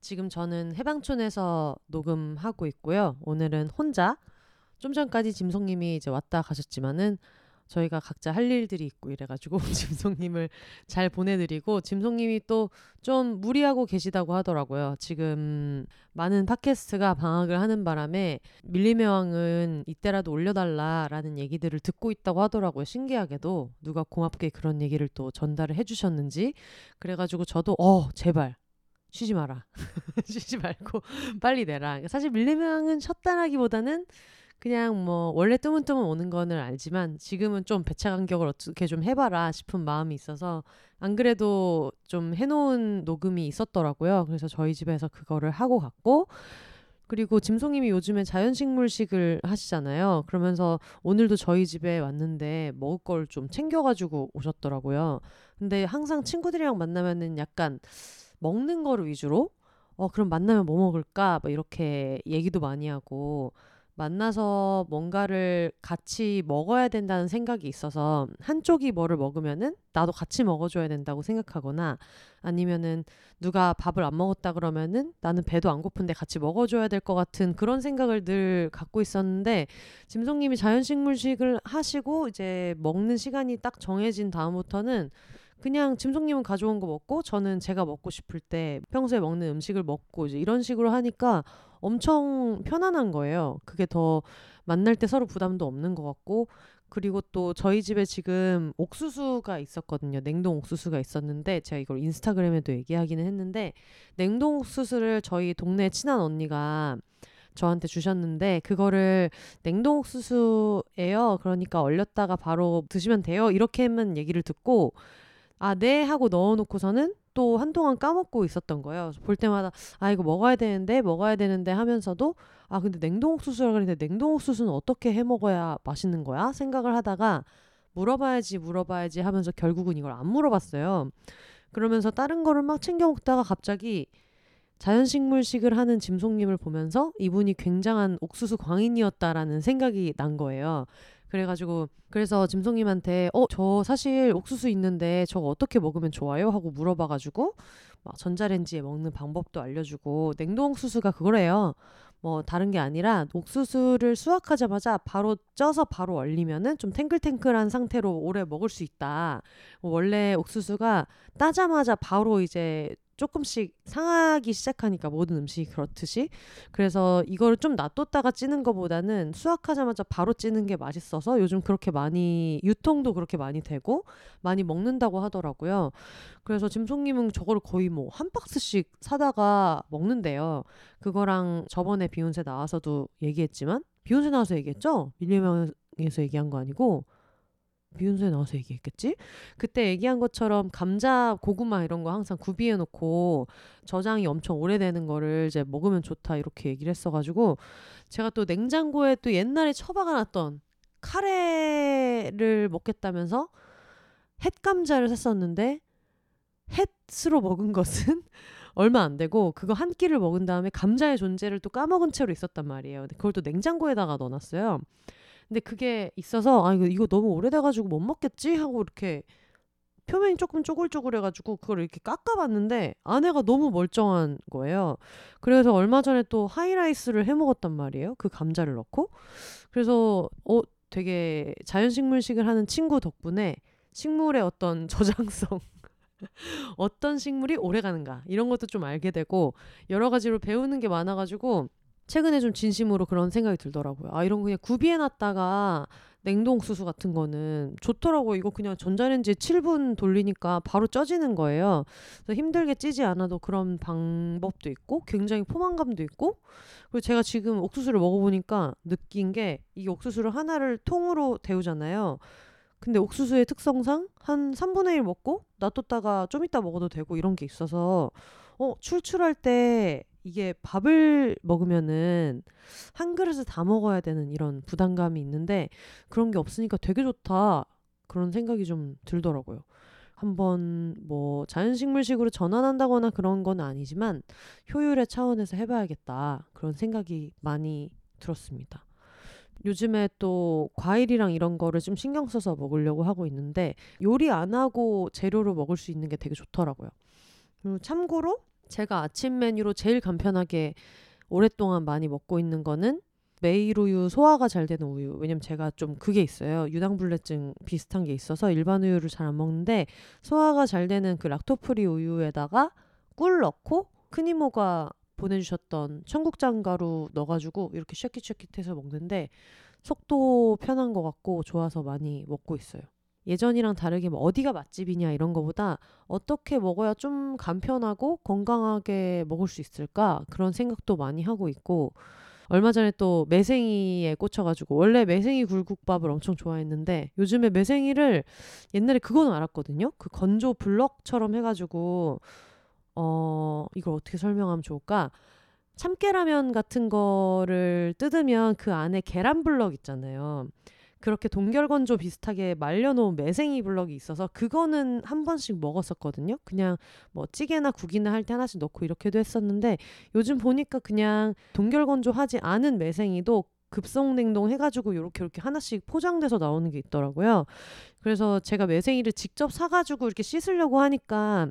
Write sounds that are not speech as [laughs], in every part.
지금 저는 해방촌에서 녹음하고 있고요. 오늘은 혼자 좀 전까지 짐송님이 이제 왔다 가셨지만은 저희가 각자 할 일들이 있고 이래가지고 [laughs] 짐송님을 잘 보내드리고 짐송님이 또 좀 무리하고 계시다고 하더라고요. 지금 많은 팟캐스트가 방학을 하는 바람에 밀림의 왕은 이때라도 올려달라라는 얘기들을 듣고 있다고 하더라고요. 신기하게도 누가 고맙게 그런 얘기를 또 전달을 해주셨는지 그래가지고 저도 어 제발 쉬지 마라. [laughs] 쉬지 말고 [laughs] 빨리 내라. 사실 밀림의 은 쉬었다라기보다는 그냥 뭐 원래 뜨문뜨문 오는 거는 알지만 지금은 좀 배차 간격을 어떻게 좀 해봐라 싶은 마음이 있어서 안 그래도 좀 해놓은 녹음이 있었더라고요. 그래서 저희 집에서 그거를 하고 갔고 그리고 짐송님이 요즘에 자연식물식을 하시잖아요. 그러면서 오늘도 저희 집에 왔는데 먹을 걸 좀 챙겨가지고 오셨더라고요. 근데 항상 친구들이랑 만나면은 약간 먹는 거를 위주로? 어 그럼 만나면 뭐 먹을까? 뭐 이렇게 얘기도 많이 하고 만나서 뭔가를 같이 먹어야 된다는 생각이 있어서 한쪽이 뭐를 먹으면은 나도 같이 먹어줘야 된다고 생각하거나 아니면은 누가 밥을 안 먹었다 그러면은 나는 배도 안 고픈데 같이 먹어줘야 될 것 같은 그런 생각을 늘 갖고 있었는데 짐송님이 자연식물식을 하시고 이제 먹는 시간이 딱 정해진 다음부터는 그냥 짐송님은 가져온 거 먹고 저는 제가 먹고 싶을 때 평소에 먹는 음식을 먹고 이제 이런 식으로 하니까 엄청 편안한 거예요. 그게 더 만날 때 서로 부담도 없는 것 같고 그리고 또 저희 집에 지금 옥수수가 있었거든요. 냉동 옥수수가 있었는데 제가 이걸 인스타그램에도 얘기하기는 했는데 냉동 옥수수를 저희 동네 친한 언니가 저한테 주셨는데 그거를 냉동 옥수수예요. 그러니까 얼렸다가 바로 드시면 돼요. 이렇게만 얘기를 듣고 아, 네 하고 넣어놓고서는 또 한동안 까먹고 있었던 거예요. 볼 때마다 아 이거 먹어야 되는데 먹어야 되는데 하면서도 아 근데 냉동 옥수수라 그랬는데 냉동 옥수수는 어떻게 해 먹어야 맛있는 거야? 생각을 하다가 물어봐야지 물어봐야지 하면서 결국은 이걸 안 물어봤어요. 그러면서 다른 거를 막 챙겨 먹다가 갑자기 자연식물식을 하는 짐송님을 보면서 이분이 굉장한 옥수수 광인이었다라는 생각이 난 거예요. 그래가지고 그래서 짐송님한테 어 저 사실 옥수수 있는데 저거 어떻게 먹으면 좋아요? 하고 물어봐가지고 막 전자레인지에 먹는 방법도 알려주고 냉동 옥수수가 그거래요. 뭐 다른 게 아니라 옥수수를 수확하자마자 바로 쪄서 바로 얼리면은 좀 탱글탱글한 상태로 오래 먹을 수 있다. 원래 옥수수가 따자마자 바로 이제 조금씩 상하기 시작하니까 모든 음식이 그렇듯이 그래서 이거를 좀 놔뒀다가 찌는 것보다는 수확하자마자 바로 찌는 게 맛있어서 요즘 그렇게 많이 유통도 그렇게 많이 되고 많이 먹는다고 하더라고요. 그래서 짐송님은 저거를 거의 뭐 한 박스씩 사다가 먹는데요. 그거랑 저번에 비욘세 나와서도 얘기했지만 비욘세 나와서 얘기했죠? 밀리명에서 얘기한 거 아니고 비욘세 나와서 얘기했겠지? 그때 얘기한 것처럼 감자, 고구마 이런 거 항상 구비해 놓고 저장이 엄청 오래되는 거를 이제 먹으면 좋다 이렇게 얘기를 했어가지고 제가 또 냉장고에 또 옛날에 처박아 놨던 카레를 먹겠다면서 햇감자를 샀었는데 햇으로 먹은 것은 [laughs] 얼마 안 되고 그거 한 끼를 먹은 다음에 감자의 존재를 또 까먹은 채로 있었단 말이에요. 근데 그걸 또 냉장고에다가 넣어놨어요. 근데 그게 있어서 아 이거 이거 너무 오래돼가지고 못 먹겠지 하고 이렇게 표면이 조금 쪼글쪼글해가지고 그걸 이렇게 깎아봤는데 안에가 너무 멀쩡한 거예요. 그래서 얼마 전에 또 하이라이스를 해 먹었단 말이에요. 그 감자를 넣고 그래서 어 되게 자연식물식을 하는 친구 덕분에 식물의 어떤 [laughs] 저장성 어떤 식물이 오래 가는가 이런 것도 좀 알게 되고 여러 가지로 배우는 게 많아가지고 최근에 좀 진심으로 그런 생각이 들더라고요. 아, 이런 거 그냥 구비해 놨다가 냉동 옥수수 같은 거는 좋더라고요. 이거 그냥 전자레인지에 7분 돌리니까 바로 쪄지는 거예요. 그래서 힘들게 찌지 않아도 그런 방법도 있고 굉장히 포만감도 있고 그리고 제가 지금 옥수수를 먹어보니까 느낀 게 이 옥수수를 하나를 통으로 데우잖아요. 근데 옥수수의 특성상 한 3분의 1 먹고 놔뒀다가 좀 이따 먹어도 되고 이런 게 있어서 어, 출출할 때 이게 밥을 먹으면은 한 그릇을 다 먹어야 되는 이런 부담감이 있는데 그런 게 없으니까 되게 좋다. 그런 생각이 좀 들더라고요. 한번 뭐 자연식물식으로 전환한다거나 그런 건 아니지만 효율의 차원에서 해봐야겠다. 그런 생각이 많이 들었습니다. 요즘에 또 과일이랑 이런 거를 좀 신경 써서 먹으려고 하고 있는데 요리 안 하고 재료로 먹을 수 있는 게 되게 좋더라고요. 참고로 제가 아침 메뉴로 제일 간편하게 오랫동안 많이 먹고 있는 거는 메일 우유 소화가 잘 되는 우유. 왜냐면 제가 좀 그게 있어요. 유당불내증 비슷한 게 있어서 일반 우유를 잘 안 먹는데 소화가 잘 되는 그 락토프리 우유에다가 꿀 넣고 큰 이모가 보내주셨던 청국장 가루 넣어가지고 이렇게 쉐킷쉐킷해서 먹는데 속도 편한 것 같고 좋아서 많이 먹고 있어요. 예전이랑 다르게 뭐 어디가 맛집이냐 이런 거보다 어떻게 먹어야 좀 간편하고 건강하게 먹을 수 있을까 그런 생각도 많이 하고 있고 얼마 전에 또 매생이에 꽂혀가지고 원래 매생이 굴국밥을 엄청 좋아했는데 요즘에 매생이를 옛날에 그거는 알았거든요. 그 건조 블럭처럼 해가지고 어 이걸 어떻게 설명하면 좋을까? 참깨라면 같은 거를 뜯으면 그 안에 계란 블럭 있잖아요. 그렇게 동결건조 비슷하게 말려놓은 매생이 블럭이 있어서 그거는 한 번씩 먹었었거든요. 그냥 뭐 찌개나 국이나 할 때 하나씩 넣고 이렇게도 했었는데 요즘 보니까 그냥 동결건조 하지 않은 매생이도 급성냉동 해가지고 이렇게 이렇게 하나씩 포장돼서 나오는 게 있더라고요. 그래서 제가 매생이를 직접 사가지고 이렇게 씻으려고 하니까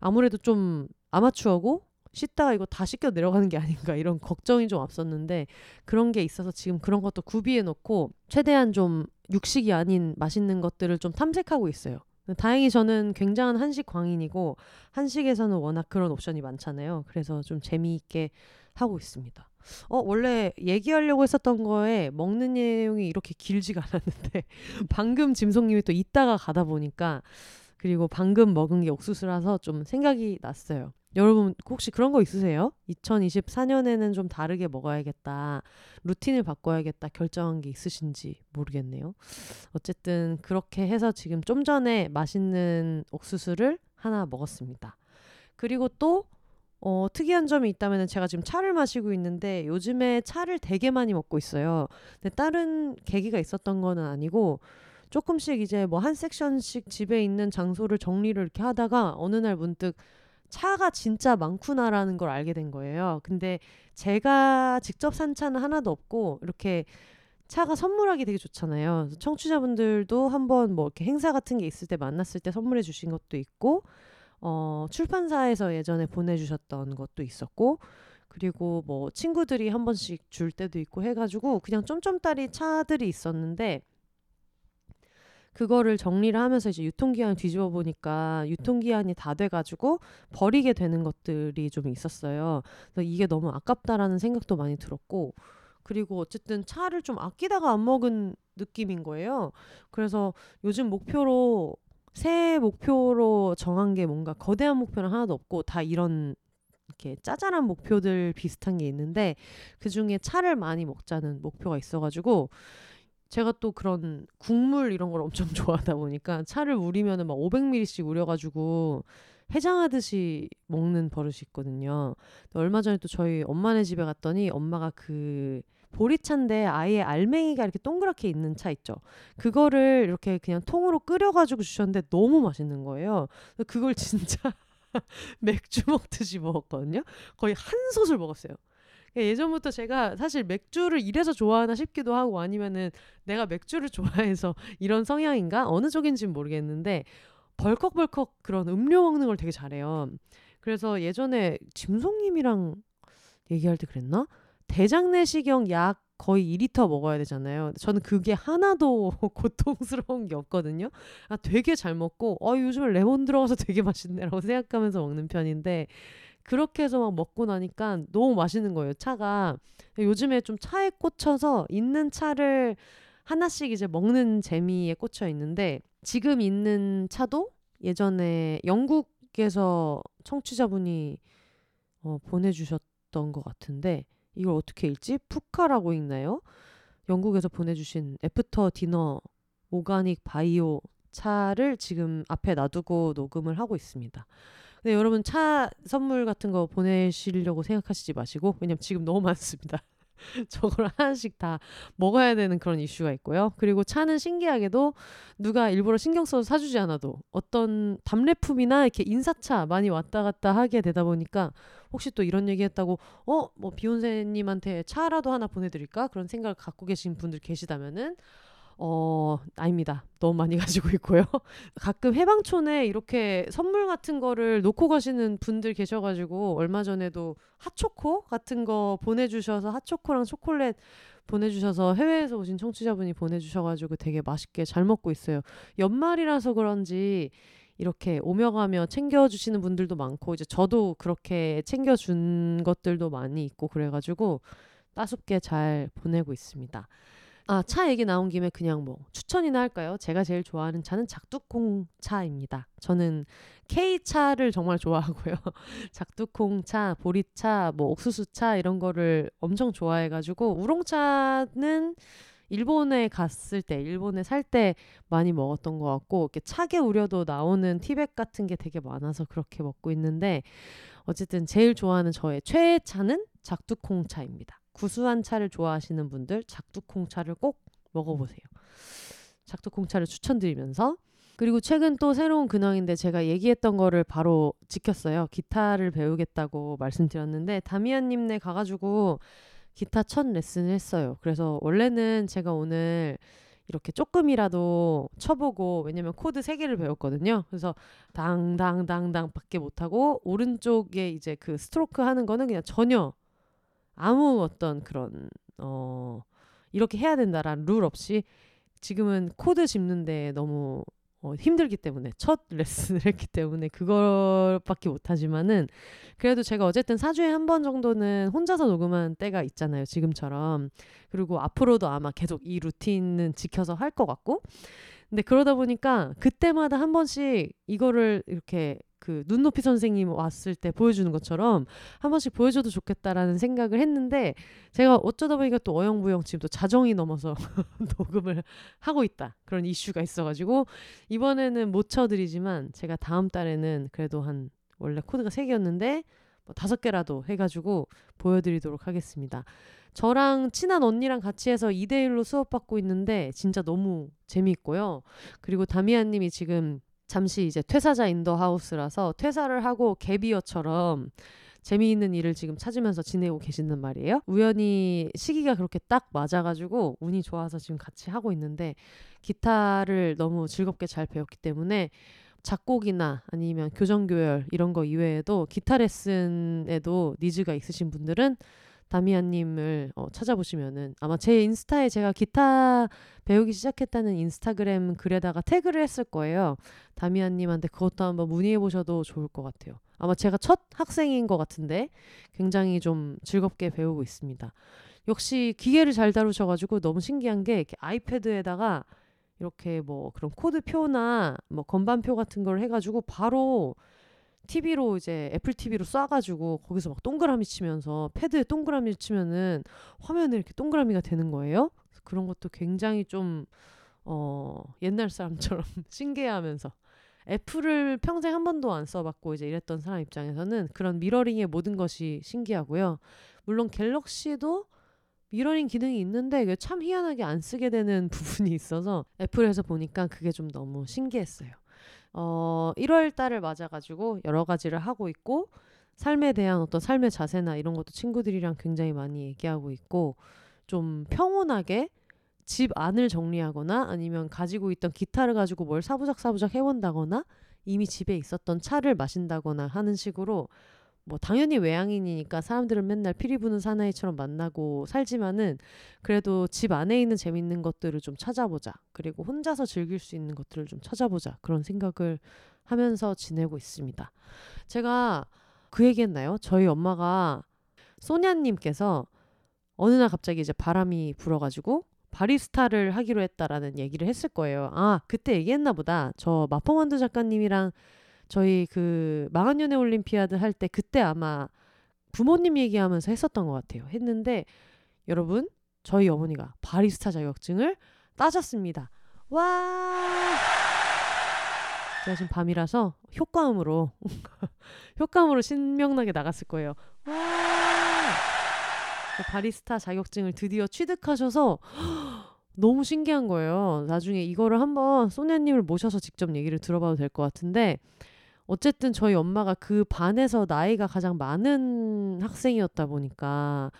아무래도 좀 아마추어고 씻다가 이거 다 씻겨 내려가는 게 아닌가 이런 걱정이 좀 앞섰는데 그런 게 있어서 지금 그런 것도 구비해 놓고 최대한 좀 육식이 아닌 맛있는 것들을 좀 탐색하고 있어요. 다행히 저는 굉장한 한식 광인이고 한식에서는 워낙 그런 옵션이 많잖아요. 그래서 좀 재미있게 하고 있습니다. 어, 원래 얘기하려고 했었던 거에 먹는 내용이 이렇게 길지가 않았는데 [laughs] 방금 짐송님이 또 이따가 가다 보니까 그리고 방금 먹은 게 옥수수라서 좀 생각이 났어요. 여러분 혹시 그런 거 있으세요? 2024년에는 좀 다르게 먹어야겠다. 루틴을 바꿔야겠다. 결정한 게 있으신지 모르겠네요. 어쨌든 그렇게 해서 지금 좀 전에 맛있는 옥수수를 하나 먹었습니다. 그리고 또 어, 특이한 점이 있다면 제가 지금 차를 마시고 있는데 요즘에 차를 되게 많이 먹고 있어요. 근데 다른 계기가 있었던 거는 아니고 조금씩 이제 뭐 한 섹션씩 집에 있는 장소를 정리를 이렇게 하다가 어느 날 문득 차가 진짜 많구나라는 걸 알게 된 거예요. 근데 제가 직접 산 차는 하나도 없고 이렇게 차가 선물하기 되게 좋잖아요. 청취자분들도 한번 뭐 이렇게 행사 같은 게 있을 때 만났을 때 선물해 주신 것도 있고 어 출판사에서 예전에 보내 주셨던 것도 있었고 그리고 뭐 친구들이 한 번씩 줄 때도 있고 해 가지고 그냥 쫌쫌따리 차들이 있었는데 그거를 정리를 하면서 이제 유통기한 뒤집어 보니까 유통기한이 다 돼가지고 버리게 되는 것들이 좀 있었어요. 그래서 이게 너무 아깝다라는 생각도 많이 들었고 그리고 어쨌든 차를 좀 아끼다가 안 먹은 느낌인 거예요. 그래서 요즘 목표로 새해 목표로 정한 게 뭔가 거대한 목표는 하나도 없고 다 이런 이렇게 짜잘한 목표들 비슷한 게 있는데 그 중에 차를 많이 먹자는 목표가 있어가지고 제가 또 그런 국물 이런 걸 엄청 [laughs] 좋아하다 보니까 차를 우리면은 막 500ml씩 우려가지고 해장하듯이 먹는 버릇이 있거든요. 얼마 전에 또 저희 엄마네 집에 갔더니 엄마가 그 보리차인데 아예 알맹이가 이렇게 동그랗게 있는 차 있죠. 그거를 이렇게 그냥 통으로 끓여가지고 주셨는데 너무 맛있는 거예요. 그걸 [laughs] 진짜 맥주 먹듯이 먹었거든요. 거의 한 솥을 먹었어요. 그러니까 예전부터 제가 사실 맥주를 이래서 좋아하나 싶기도 하고 아니면은 내가 맥주를 [laughs] 좋아해서 이런 성향인가 어느 쪽인지는 모르겠는데 벌컥벌컥 그런 음료 먹는 걸 되게 잘해요. 그래서 예전에 짐송님이랑 얘기할 때 그랬나? 대장내시경 약 거의 2리터 먹어야 되잖아요. 저는 그게 하나도 [laughs] 고통스러운 게 없거든요. 아, 되게 잘 먹고, 어, 요즘에 레몬 들어가서 되게 맛있네라고 [laughs] 생각하면서 먹는 편인데, 그렇게 해서 막 먹고 나니까 너무 맛있는 거예요, 차가. 요즘에 좀 차에 꽂혀서 있는 차를 하나씩 이제 먹는 재미에 꽂혀 있는데 지금 있는 차도 예전에 영국에서 청취자분이 어, 보내주셨던 것 같은데 이걸 어떻게 읽지? Pukka라고 읽나요? 영국에서 보내주신 After Dinner organic bio 차를 지금 앞에 놔두고 녹음을 하고 있습니다. 근데 여러분 차 선물 같은 거 보내시려고 생각하시지 마시고 왜냐면 지금 너무 많습니다. [laughs] 저걸 하나씩 다 먹어야 되는 그런 이슈가 있고요. 그리고 차는 신기하게도 누가 일부러 신경 써서 사주지 않아도 어떤 답례품이나 이렇게 인사차 많이 왔다 갔다 하게 되다 보니까 혹시 또 이런 얘기 했다고 어? 뭐 비욘세님한테 차라도 하나 보내드릴까? 그런 생각을 갖고 계신 분들 계시다면은 어, 아닙니다. 너무 많이 [laughs] 가지고 있고요. 가끔 해방촌에 이렇게 선물 같은 거를 놓고 가시는 분들 계셔가지고 얼마 전에도 핫초코 같은 거 보내주셔서 핫초코랑 초콜릿 보내주셔서 해외에서 오신 청취자분이 보내주셔가지고 되게 맛있게 잘 먹고 있어요. 연말이라서 그런지 이렇게 오며 가며 챙겨주시는 분들도 많고 이제 저도 그렇게 챙겨준 것들도 많이 있고 그래가지고 따숩게 잘 보내고 있습니다. 아, 차 얘기 나온 김에 그냥 뭐 추천이나 할까요? 제가 제일 좋아하는 차는 작두콩 차입니다. 저는 K차를 정말 좋아하고요. [laughs] 작두콩 차, 보리차, 뭐 옥수수 차 이런 거를 엄청 좋아해 가지고 우롱차는 일본에 갔을 때, 일본에 살 때 많이 먹었던 것 같고, 이렇게 차게 우려도 나오는 티백 같은 게 되게 많아서 그렇게 먹고 있는데, 어쨌든 제일 좋아하는 저의 최애 차는 작두콩 차입니다. 구수한 차를 좋아하시는 분들 작두콩차를 꼭 먹어보세요. 작두콩차를 추천드리면서 그리고 최근 또 새로운 근황인데 제가 얘기했던 거를 바로 지켰어요. 기타를 배우겠다고 말씀드렸는데 다미안님네 가가지고 기타 첫 레슨을 했어요. 그래서 원래는 제가 오늘 이렇게 조금이라도 쳐보고 왜냐면 코드 세 개를 배웠거든요. 그래서 당당당당밖에 못하고 오른쪽에 이제 그 스트로크 하는 거는 그냥 전혀 아무 어떤 그런 어 이렇게 해야 된다라는 룰 없이 지금은 코드 짚는데 너무 어, 힘들기 때문에 첫 [laughs] 레슨을 했기 때문에 그걸밖에 못하지만은 그래도 제가 어쨌든 4주에 한 번 정도는 혼자서 녹음한 때가 있잖아요 지금처럼. 그리고 앞으로도 아마 계속 이 루틴은 지켜서 할 것 같고. 근데 그러다 보니까 그때마다 한 번씩 이거를 이렇게 그 눈높이 선생님 왔을 때 보여주는 것처럼 한 번씩 보여줘도 좋겠다라는 생각을 했는데 제가 어쩌다 보니까 또 어영부영 지금 또 자정이 넘어서 [laughs] 녹음을 하고 있다 그런 이슈가 있어가지고 이번에는 못 쳐드리지만 제가 다음 달에는 그래도 한 원래 코드가 세 개였는데 뭐 다섯 개라도 해가지고 보여드리도록 하겠습니다. 저랑 친한 언니랑 같이 해서 2대1로 수업받고 있는데 진짜 너무 재미있고요. 그리고 다미아님이 지금 잠시 이제 퇴사자 in the house라서 퇴사를 하고 gap year처럼 재미있는 일을 지금 찾으면서 지내고 계시는 말이에요. 우연히 시기가 그렇게 딱 맞아가지고 운이 좋아서 지금 같이 하고 있는데 기타를 너무 즐겁게 잘 배웠기 때문에 작곡이나 아니면 교정교열 이런 거 이외에도 기타 레슨에도 니즈가 있으신 분들은 다미안님을 어, 찾아보시면은 아마 제 인스타에 제가 기타 배우기 시작했다는 인스타그램 글에다가 태그를 했을 거예요. 다미안님한테 그것도 한번 문의해 보셔도 좋을 것 같아요. 아마 제가 첫 학생인 것 같은데 굉장히 좀 즐겁게 배우고 있습니다. 역시 기계를 잘 다루셔가지고 너무 신기한 게 이렇게 아이패드에다가 이렇게 뭐 그런 코드표나 뭐 건반표 같은 걸 해가지고 바로 TV로 이제 애플 TV로 쏴가지고 거기서 막 동그라미 치면서 패드에 동그라미 치면은 화면에 이렇게 동그라미가 되는 거예요. 그런 것도 굉장히 좀 어, 옛날 사람처럼 [laughs] 신기해하면서 애플을 평생 한 번도 안 써봤고 이제 이랬던 사람 입장에서는 그런 미러링의 모든 것이 신기하고요. 물론 갤럭시도 미러링 기능이 있는데 이게 참 희한하게 안 쓰게 되는 [laughs] 부분이 있어서 애플에서 보니까 그게 좀 너무 신기했어요. 어, 1월 달을 맞아가지고 여러 가지를 하고 있고 삶에 대한 어떤 삶의 자세나 이런 것도 친구들이랑 굉장히 많이 얘기하고 있고 좀 평온하게 집 안을 정리하거나 아니면 가지고 있던 기타를 가지고 뭘 사부작 사부작 해본다거나 이미 집에 있었던 차를 마신다거나 하는 식으로 뭐 당연히 외향인이니까 사람들은 맨날 피리 부는 사나이처럼 만나고 살지만은 그래도 집 안에 있는 재밌는 것들을 좀 찾아보자. 그리고 혼자서 즐길 수 있는 것들을 좀 찾아보자. 그런 생각을 하면서 지내고 있습니다. 제가 그 얘기했나요? 저희 엄마가 소냐님께서 어느 날 갑자기 이제 바람이 불어가지고 바리스타를 하기로 했다라는 얘기를 했을 거예요. 아, 그때 얘기했나 보다. 저 마포만두 작가님이랑 저희 그 망한 연애 올림피아드 할 때 그때 아마 부모님 얘기하면서 했었던 것 같아요. 했는데 여러분 저희 어머니가 바리스타 자격증을 따셨습니다. 와 제가 지금 밤이라서 효과음으로 [laughs] 효과음으로 신명나게 나갔을 거예요. 와! 바리스타 자격증을 드디어 취득하셔서 [gasps] 너무 신기한 거예요. 나중에 이거를 한번 소냐님을 모셔서 직접 얘기를 들어봐도 될 것 같은데 어쨌든 저희 엄마가 그 반에서 나이가 가장 많은 학생이었다 보니까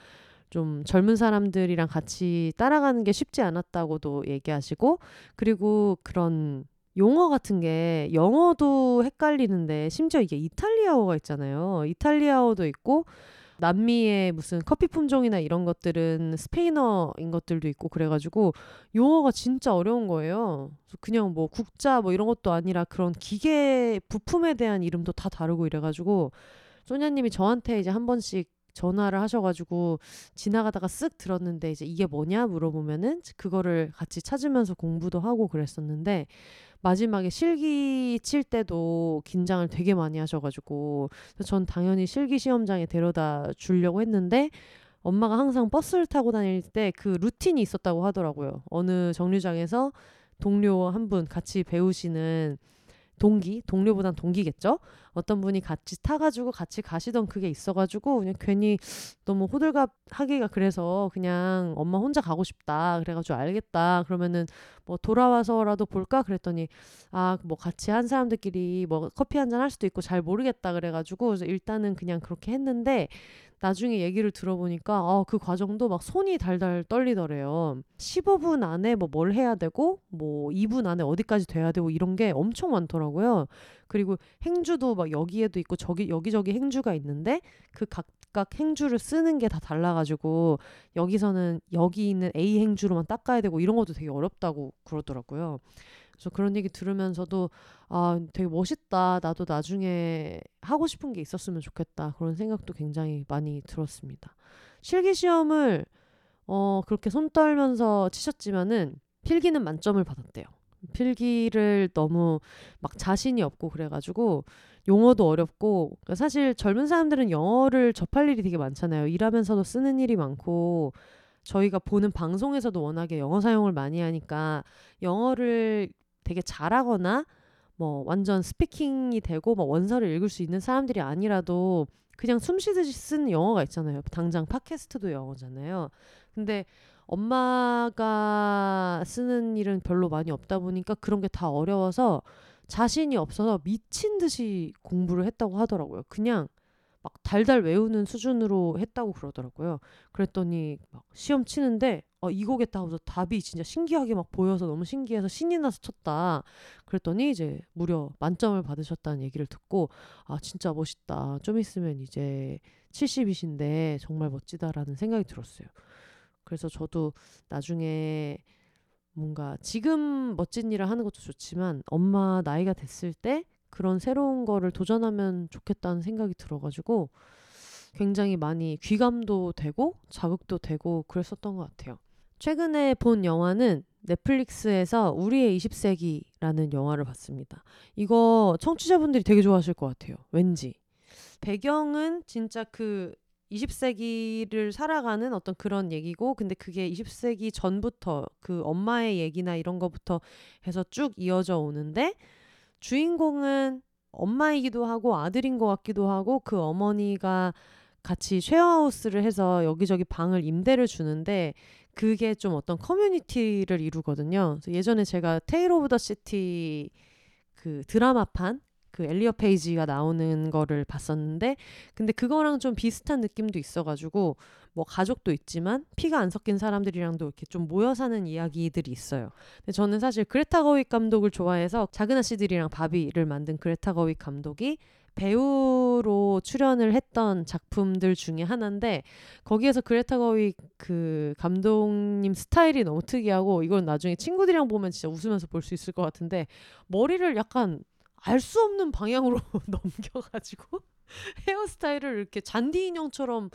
좀 젊은 사람들이랑 같이 따라가는 게 쉽지 않았다고도 얘기하시고 그리고 그런 용어 같은 게 영어도 헷갈리는데 심지어 이게 이탈리아어가 있잖아요. 이탈리아어도 있고 남미의 무슨 커피 품종이나 이런 것들은 스페인어인 것들도 있고 그래가지고 용어가 진짜 어려운 거예요. 그냥 뭐 국자 뭐 이런 것도 아니라 그런 기계 부품에 대한 이름도 다 다르고 이래가지고 소냐님이 저한테 이제 한 번씩 전화를 하셔가지고 지나가다가 쓱 들었는데 이제 이게 뭐냐 물어보면은 그거를 같이 찾으면서 공부도 하고 그랬었는데 마지막에 실기 칠 때도 긴장을 되게 많이 하셔가지고 전 당연히 실기 시험장에 데려다 주려고 했는데 엄마가 항상 버스를 타고 다닐 때 그 루틴이 있었다고 하더라고요. 어느 정류장에서 동료 한 분 같이 배우시는 동기, 동료보단 동기겠죠? 어떤 분이 같이 타가지고 같이 가시던 그게 있어가지고 그냥 괜히 너무 호들갑 하기가 그래서 그냥 엄마 혼자 가고 싶다. 그래가지고 알겠다. 그러면은 뭐 돌아와서라도 볼까? 그랬더니 아, 뭐 같이 한 사람들끼리 뭐 커피 한 잔 할 수도 있고 잘 모르겠다. 그래가지고 일단은 그냥 그렇게 했는데 나중에 얘기를 들어보니까 어, 그 과정도 막 손이 달달 떨리더래요. 15분 안에 뭐 뭘 해야 되고 뭐 2분 안에 어디까지 돼야 되고 이런 게 엄청 많더라고요. 그리고 행주도 막 여기에도 있고 저기 여기저기 행주가 있는데 그 각각 행주를 쓰는 게 다 달라가지고 여기서는 여기 있는 A 행주로만 닦아야 되고 이런 것도 되게 어렵다고 그러더라고요. 그래서 그런 얘기 들으면서도 아 되게 멋있다. 나도 나중에 하고 싶은 게 있었으면 좋겠다. 그런 생각도 굉장히 많이 들었습니다. 실기 시험을 어 그렇게 손 떨면서 치셨지만은 필기는 만점을 받았대요. 필기를 너무 막 자신이 없고 그래가지고 용어도 어렵고 그러니까 사실 젊은 사람들은 영어를 접할 일이 되게 많잖아요. 일하면서도 쓰는 일이 많고 저희가 보는 방송에서도 워낙에 영어 사용을 많이 하니까 영어를 되게 잘하거나 뭐 완전 스피킹이 되고 뭐 원서를 읽을 수 있는 사람들이 아니라도 그냥 숨 쉬듯이 쓰는 영어가 있잖아요. 당장 팟캐스트도 영어잖아요. 근데 엄마가 쓰는 일은 별로 많이 없다 보니까 그런 게 다 어려워서 자신이 없어서 미친 듯이 공부를 했다고 하더라고요. 그냥 막 달달 외우는 수준으로 했다고 그러더라고요. 그랬더니 막 시험 치는데 어, 이거겠다 하고서 답이 진짜 신기하게 막 보여서 너무 신기해서 신이 나서 쳤다. 그랬더니 이제 무려 만점을 받으셨다는 얘기를 듣고 아 진짜 멋있다. 좀 있으면 이제 70이신데 정말 멋지다라는 생각이 들었어요. 그래서 저도 나중에 뭔가 지금 멋진 일을 하는 것도 좋지만 엄마 나이가 됐을 때 그런 새로운 거를 도전하면 좋겠다는 생각이 들어가지고 굉장히 많이 귀감도 되고 자극도 되고 그랬었던 것 같아요. 최근에 본 영화는 넷플릭스에서 우리의 20세기라는 영화를 봤습니다. 이거 청취자분들이 되게 좋아하실 것 같아요. 왠지. 배경은 진짜 그 20세기를 살아가는 어떤 그런 얘기고 근데 그게 20세기 전부터 그 엄마의 얘기나 이런 거부터 해서 쭉 이어져 오는데 주인공은 엄마이기도 하고 아들인 것 같기도 하고 그 어머니가 같이 쉐어하우스를 해서 여기저기 방을 임대를 주는데 그게 좀 어떤 커뮤니티를 이루거든요. 예전에 제가 Tales of the City 그 드라마판 그 엘리어 페이지가 나오는 거를 봤었는데 근데 그거랑 좀 비슷한 느낌도 있어가지고 뭐 가족도 있지만 피가 안 섞인 사람들이랑도 이렇게 좀 모여 사는 이야기들이 있어요. 근데 저는 사실 그레타 거윅 감독을 좋아해서 작은 아씨들이랑 바비를 만든 그레타 거윅 감독이 배우로 출연을 했던 작품들 중에 하나인데 거기에서 그레타 거윅 그 감독님 스타일이 너무 특이하고 이건 나중에 친구들이랑 보면 진짜 웃으면서 볼 수 있을 것 같은데 머리를 약간 알 수 없는 방향으로 [laughs] 넘겨가지고 [laughs] 헤어스타일을 이렇게 잔디 인형처럼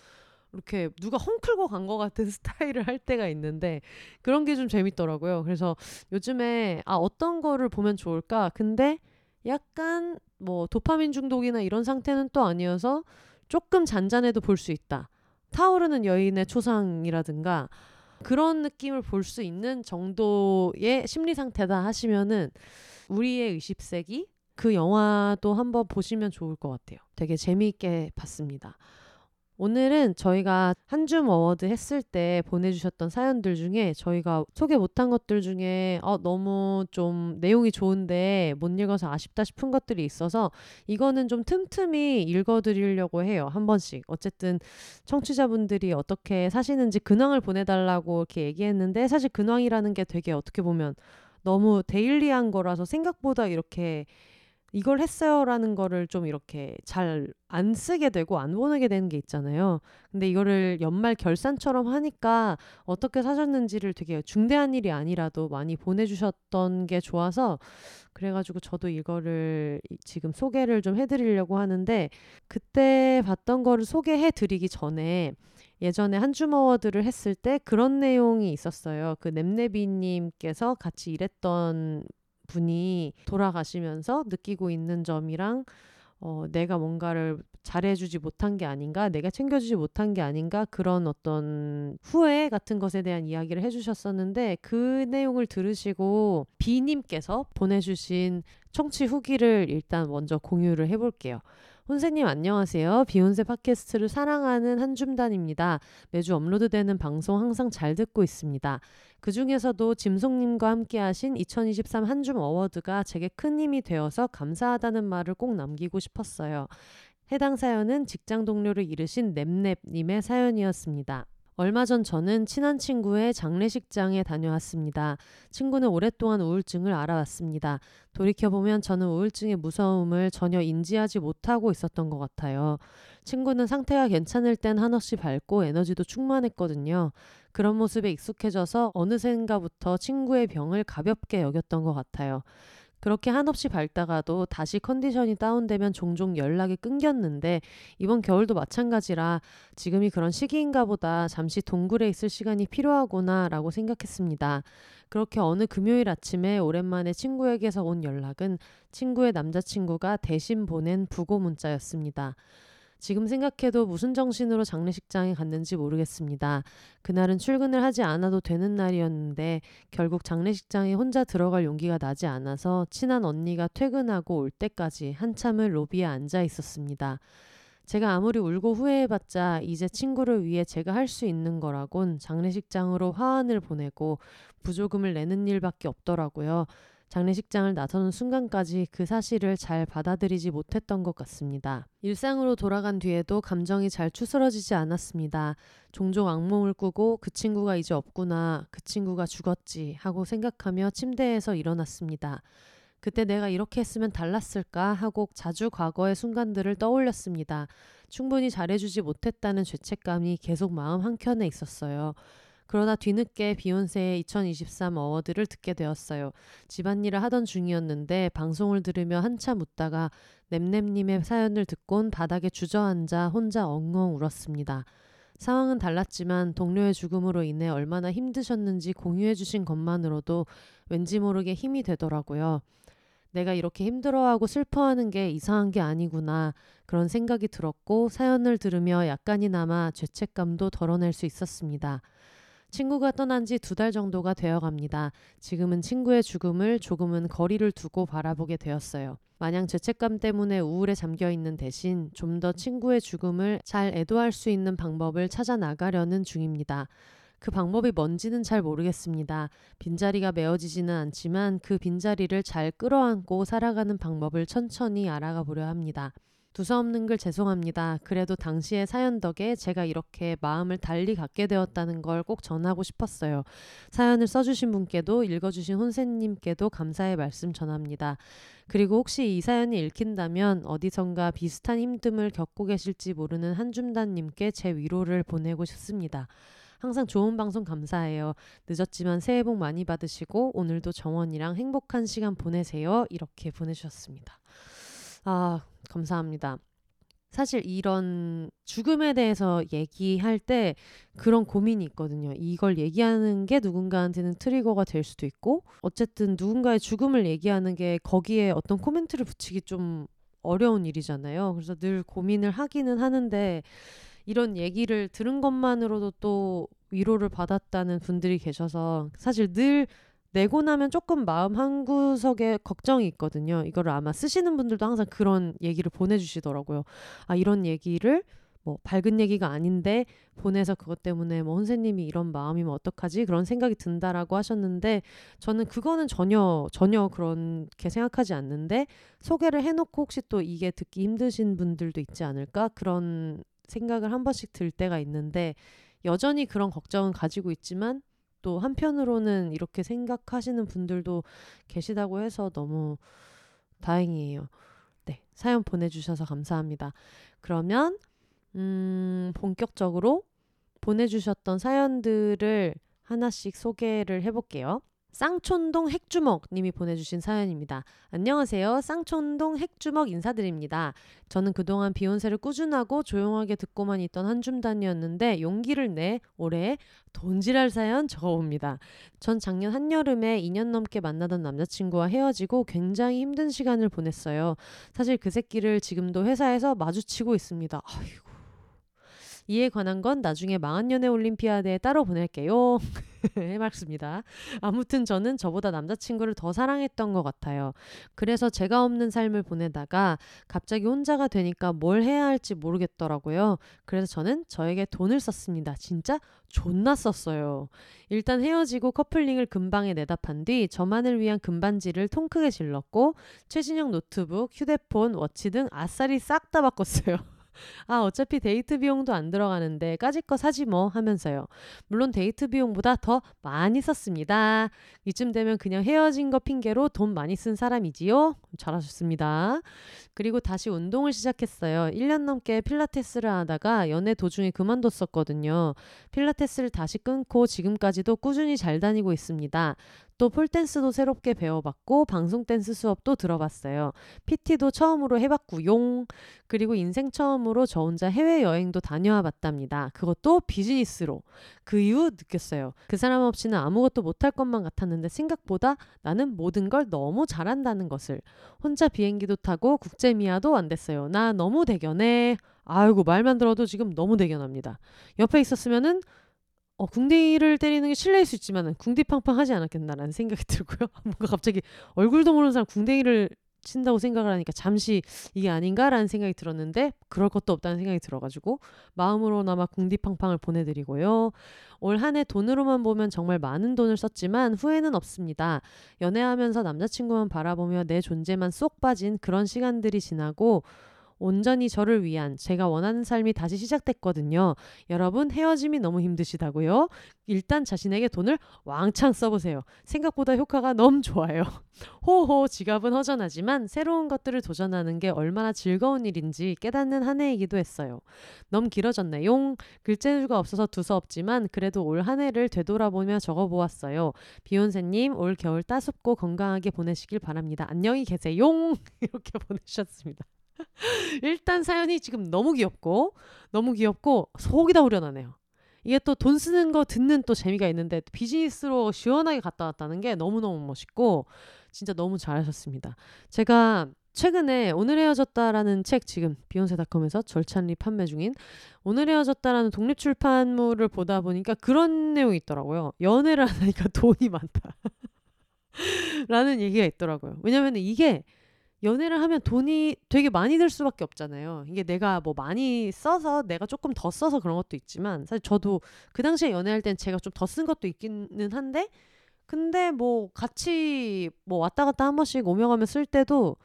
이렇게 누가 헝클고 간 것 같은 [laughs] 스타일을 할 때가 있는데 그런 게 좀 재밌더라고요. 그래서 요즘에 아 어떤 거를 보면 좋을까? 근데 약간 뭐 도파민 중독이나 이런 상태는 또 아니어서 조금 잔잔해도 볼 수 있다. 타오르는 여인의 초상이라든가 그런 느낌을 볼 수 있는 정도의 심리 상태다 하시면은 우리의 20세기 그 영화도 한번 보시면 좋을 것 같아요. 되게 재미있게 봤습니다. 오늘은 저희가 한줌 award 했을 때 보내주셨던 사연들 중에 저희가 소개 못한 것들 중에 어, 너무 좀 내용이 좋은데 못 읽어서 아쉽다 싶은 것들이 있어서 이거는 좀 틈틈이 읽어드리려고 해요. 한 번씩. 어쨌든 청취자분들이 어떻게 사시는지 근황을 보내달라고 이렇게 얘기했는데 사실 근황이라는 게 되게 어떻게 보면 너무 데일리한 거라서 생각보다 이렇게 이걸 했어요라는 거를 좀 이렇게 잘 안 쓰게 되고 안 보내게 되는 게 있잖아요. 근데 이거를 연말 결산처럼 하니까 어떻게 사셨는지를 되게 중대한 일이 아니라도 많이 보내주셨던 게 좋아서 그래가지고 저도 이거를 지금 소개를 좀 해드리려고 하는데 그때 봤던 거를 소개해 드리기 전에 예전에 한주머워드를 했을 때 그런 내용이 있었어요. 그 nem네비님께서 같이 일했던 분이 돌아가시면서 느끼고 있는 점이랑 어, 내가 뭔가를 잘해주지 못한 게 아닌가, 내가 챙겨주지 못한 게 아닌가, 그런 어떤 후회 같은 것에 대한 이야기를 해주셨었는데, 그 내용을 들으시고 비님께서 보내주신 청취 후기를 일단 먼저 공유를 해볼게요. 혼세님 안녕하세요. 비욘세 팟캐스트를 사랑하는 한줌단입니다. 매주 업로드되는 방송 항상 잘 듣고 있습니다. 그 중에서도 짐송님과 함께 하신 2023 한줌 어워드가 제게 큰 힘이 되어서 감사하다는 말을 꼭 남기고 싶었어요. 해당 사연은 직장 동료를 잃으신 냅냅님의 사연이었습니다. 얼마 전 저는 친한 친구의 장례식장에 다녀왔습니다. 친구는 오랫동안 우울증을 알아왔습니다. 돌이켜보면 저는 우울증의 무서움을 전혀 인지하지 못하고 있었던 것 같아요. 친구는 상태가 괜찮을 땐 한없이 밝고 에너지도 충만했거든요. 그런 모습에 익숙해져서 어느샌가부터 친구의 병을 가볍게 여겼던 것 같아요. 그렇게 한없이 밝다가도 다시 컨디션이 다운되면 종종 연락이 끊겼는데 이번 겨울도 마찬가지라 지금이 그런 시기인가 보다 잠시 동굴에 있을 시간이 필요하구나 라고 생각했습니다. 그렇게 어느 금요일 아침에 오랜만에 친구에게서 온 연락은 친구의 남자친구가 대신 보낸 부고 문자였습니다. 지금 생각해도 무슨 정신으로 장례식장에 갔는지 모르겠습니다. 그날은 출근을 하지 않아도 되는 날이었는데 결국 장례식장에 혼자 들어갈 용기가 나지 않아서 친한 언니가 퇴근하고 올 때까지 한참을 로비에 앉아 있었습니다. 제가 아무리 울고 후회해봤자 이제 친구를 위해 제가 할 수 있는 거라곤 장례식장으로 화환을 보내고 부조금을 내는 일밖에 없더라고요. 장례식장을 나서는 순간까지 그 사실을 잘 받아들이지 못했던 것 같습니다. 일상으로 돌아간 뒤에도 감정이 잘 추스러지지 않았습니다. 종종 악몽을 꾸고 그 친구가 이제 없구나, 그 친구가 죽었지 하고 생각하며 침대에서 일어났습니다. 그때 내가 이렇게 했으면 달랐을까 하고 자주 과거의 순간들을 떠올렸습니다. 충분히 잘해주지 못했다는 죄책감이 계속 마음 한켠에 있었어요. 그러다 뒤늦게 비욘세의 2023 어워드를 듣게 되었어요. 집안일을 하던 중이었는데 방송을 들으며 한참 웃다가 nemnem님의 사연을 듣곤 바닥에 주저앉아 혼자 엉엉 울었습니다. 상황은 달랐지만 동료의 죽음으로 인해 얼마나 힘드셨는지 공유해 주신 것만으로도 왠지 모르게 힘이 되더라고요. 내가 이렇게 힘들어하고 슬퍼하는 게 이상한 게 아니구나. 그런 생각이 들었고 사연을 들으며 약간이나마 죄책감도 덜어낼 수 있었습니다. 친구가 떠난 지 두 달 정도가 되어 갑니다. 지금은 친구의 죽음을 조금은 거리를 두고 바라보게 되었어요. 마냥 죄책감 때문에 우울에 잠겨 있는 대신 좀 더 친구의 죽음을 잘 애도할 수 있는 방법을 찾아 나가려는 중입니다. 그 방법이 뭔지는 잘 모르겠습니다. 빈자리가 메워지지는 않지만 그 빈자리를 잘 끌어안고 살아가는 방법을 천천히 알아가 보려 합니다. 두서없는 글 죄송합니다. 그래도 당시의 사연 덕에 제가 이렇게 마음을 달리 갖게 되었다는 걸 꼭 전하고 싶었어요. 사연을 써주신 분께도 읽어주신 혼세님께도 감사의 말씀 전합니다. 그리고 혹시 이 사연이 읽힌다면 어디선가 비슷한 힘듦을 겪고 계실지 모르는 한줌단님께 제 위로를 보내고 싶습니다. 항상 좋은 방송 감사해요. 늦었지만 새해 복 많이 받으시고 오늘도 정원이랑 행복한 시간 보내세요. 이렇게 보내주셨습니다. 아, 감사합니다. 사실 이런 죽음에 대해서 얘기할 때 그런 고민이 있거든요. 이걸 얘기하는 게 누군가한테는 트리거가 될 수도 있고, 어쨌든 누군가의 죽음을 얘기하는 게 거기에 어떤 코멘트를 붙이기 좀 어려운 일이잖아요. 그래서 늘 고민을 하기는 하는데, 이런 얘기를 들은 것만으로도 또 위로를 받았다는 분들이 계셔서 사실 늘 내고 나면 조금 마음 한 구석에 걱정이 있거든요. 이거를 아마 쓰시는 분들도 항상 그런 얘기를 보내주시더라고요. 아, 이런 얘기를 뭐 밝은 얘기가 아닌데 보내서 그것 때문에 뭐 선생님이 이런 마음이면 어떡하지 그런 생각이 든다라고 하셨는데 저는 그거는 전혀 전혀 그렇게 생각하지 않는데 소개를 해놓고 혹시 또 이게 듣기 힘드신 분들도 있지 않을까 그런 생각을 한 번씩 들 때가 있는데 여전히 그런 걱정은 가지고 있지만 또 한편으로는 이렇게 생각하시는 분들도 계시다고 해서 너무 다행이에요. 네, 사연 보내주셔서 감사합니다. 그러면 음, 본격적으로 보내주셨던 사연들을 하나씩 소개를 해볼게요. 쌍촌동 핵주먹 님이 보내주신 사연입니다. 안녕하세요. 쌍촌동 핵주먹 인사드립니다. 저는 그동안 비욘세를 꾸준하고 조용하게 듣고만 있던 한 줌단이었는데 용기를 내 올해 돈질할 사연 적어봅니다. 전 작년 한여름에 2년 넘게 만나던 남자친구와 헤어지고 굉장히 힘든 시간을 보냈어요. 사실 그 새끼를 지금도 회사에서 마주치고 있습니다. 아이고. 이에 관한 건 나중에 망한 연애 올림피아드에 따로 보낼게요. [laughs] 해맑습니다. 아무튼 저는 저보다 남자친구를 더 사랑했던 것 같아요. 그래서 제가 없는 삶을 보내다가 갑자기 혼자가 되니까 뭘 해야 할지 모르겠더라고요. 그래서 저는 저에게 돈을 썼습니다. 진짜 존나 썼어요. 일단 헤어지고 커플링을 금방에 내다 판 뒤 저만을 위한 금반지를 통 크게 질렀고 최신형 노트북, 휴대폰, 워치 등 아싸리 싹 다 바꿨어요. [laughs] 아, 어차피 데이트 비용도 안 들어가는데 까짓 거 사지 뭐 하면서요. 물론 데이트 비용보다 더 많이 썼습니다. 이쯤 되면 그냥 헤어진 거 핑계로 돈 많이 쓴 사람이지요? 잘하셨습니다. 그리고 다시 운동을 시작했어요. 1년 넘게 필라테스를 하다가 연애 도중에 그만뒀었거든요. 필라테스를 다시 끊고 지금까지도 꾸준히 잘 다니고 있습니다. 또 폴댄스도 새롭게 배워봤고 방송 댄스 수업도 들어봤어요. PT도 처음으로 해봤구용. 그리고 인생 처음으로 저 혼자 해외여행도 다녀와 봤답니다. 그것도 비즈니스로. 그 이후 느꼈어요. 그 사람 없이는 아무것도 못할 것만 같았는데 생각보다 나는 모든 걸 너무 잘한다는 것을. 혼자 비행기도 타고 국제미아도 안 됐어요. 나 너무 대견해. 아이고 말만 들어도 지금 너무 대견합니다. 옆에 있었으면은 어, 궁디를 때리는 게 실례일 수 있지만 궁디팡팡 하지 않았겠나라는 생각이 [laughs] 들고요. 뭔가 갑자기 얼굴도 모르는 사람 궁뎅이를 친다고 생각을 하니까 잠시 이게 아닌가라는 생각이 들었는데 그럴 것도 없다는 생각이 들어가지고 마음으로나마 궁디팡팡을 보내드리고요. 올 한 해 돈으로만 보면 정말 많은 돈을 썼지만 후회는 없습니다. 연애하면서 남자친구만 바라보며 내 존재만 쏙 빠진 그런 시간들이 지나고 온전히 저를 위한 제가 원하는 삶이 다시 시작됐거든요. 여러분 헤어짐이 너무 힘드시다고요? 일단 자신에게 돈을 왕창 써보세요. 생각보다 효과가 너무 좋아요. [laughs] 호호 지갑은 허전하지만 새로운 것들을 도전하는 게 얼마나 즐거운 일인지 깨닫는 한 해이기도 했어요. 너무 길어졌네요. 글재주가 없어서 두서없지만 그래도 올 한 해를 되돌아보며 적어보았어요. 비욘세님 올 겨울 따숩고 건강하게 보내시길 바랍니다. 안녕히 계세요. [laughs] 이렇게 보내셨습니다. 일단 사연이 지금 너무 귀엽고 너무 귀엽고 속이 다 후련하네요. 이게 또 돈 쓰는 거 듣는 또 재미가 있는데 비즈니스로 시원하게 갔다 왔다는 게 너무너무 멋있고 진짜 너무 잘하셨습니다. 제가 최근에 오늘 헤어졌다라는 책 지금 비욘세닷컴에서 절찬리 판매 중인 오늘 헤어졌다라는 독립 출판물을 보다 보니까 그런 내용이 있더라고요. 연애를 하니까 돈이 많다. [laughs] 라는 얘기가 있더라고요. 왜냐면 이게 연애를 하면 돈이 되게 많이 들 수밖에 없잖아요. 이게 내가 뭐 많이 써서 내가 조금 더 써서 그런 것도 있지만 사실 저도 그 당시에 연애할 땐 제가 좀 더 쓴 것도 있기는 한데 근데 뭐 같이 뭐 왔다 갔다 한 번씩 오며 가며 쓸 때도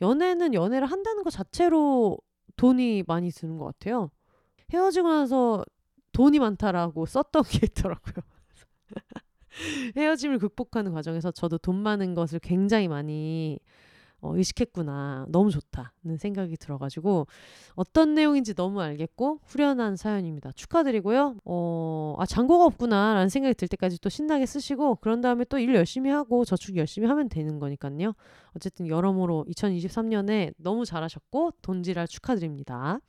연애는 연애를 한다는 것 자체로 돈이 많이 드는 것 같아요. 헤어지고 나서 돈이 많다라고 썼던 게 있더라고요. [laughs] 헤어짐을 극복하는 과정에서 저도 돈 많은 것을 굉장히 많이 어, 의식했구나. 너무 좋다는 생각이 들어가지고 어떤 내용인지 너무 알겠고 후련한 사연입니다. 축하드리고요. 어, 아 잔고가 없구나라는 생각이 들 때까지 또 신나게 쓰시고 그런 다음에 또 일 열심히 하고 저축 열심히 하면 되는 거니까요. 어쨌든 여러모로 2023년에 너무 잘하셨고 돈지랄 축하드립니다.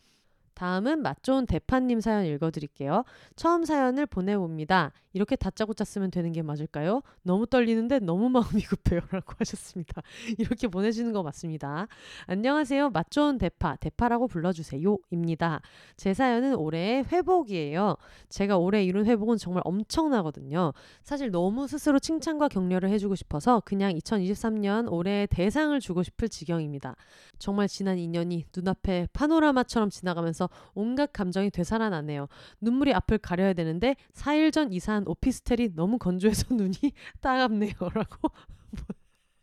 다음은 맛 좋은 대파님 사연 읽어드릴게요. 처음 사연을 보내봅니다. 이렇게 다짜고짜 쓰면 되는 게 맞을까요? 너무 떨리는데 너무 [laughs] 마음이 급해요. 라고 하셨습니다. 이렇게 보내주는 거 맞습니다. 안녕하세요. 맛 좋은 대파, 대파라고 불러주세요. 입니다. 제 사연은 올해의 회복이에요. 제가 올해 이룬 회복은 정말 엄청나거든요. 사실 너무 스스로 칭찬과 격려를 해주고 싶어서 그냥 2023년 올해의 대상을 주고 싶을 지경입니다. 정말 지난 2년이 눈앞에 파노라마처럼 지나가면서 온갖 감정이 되살아나네요. 눈물이 앞을 가려야 되는데 4일 전 이사한 오피스텔이 너무 건조해서 눈이 [laughs] 따갑네요. 라고 [laughs]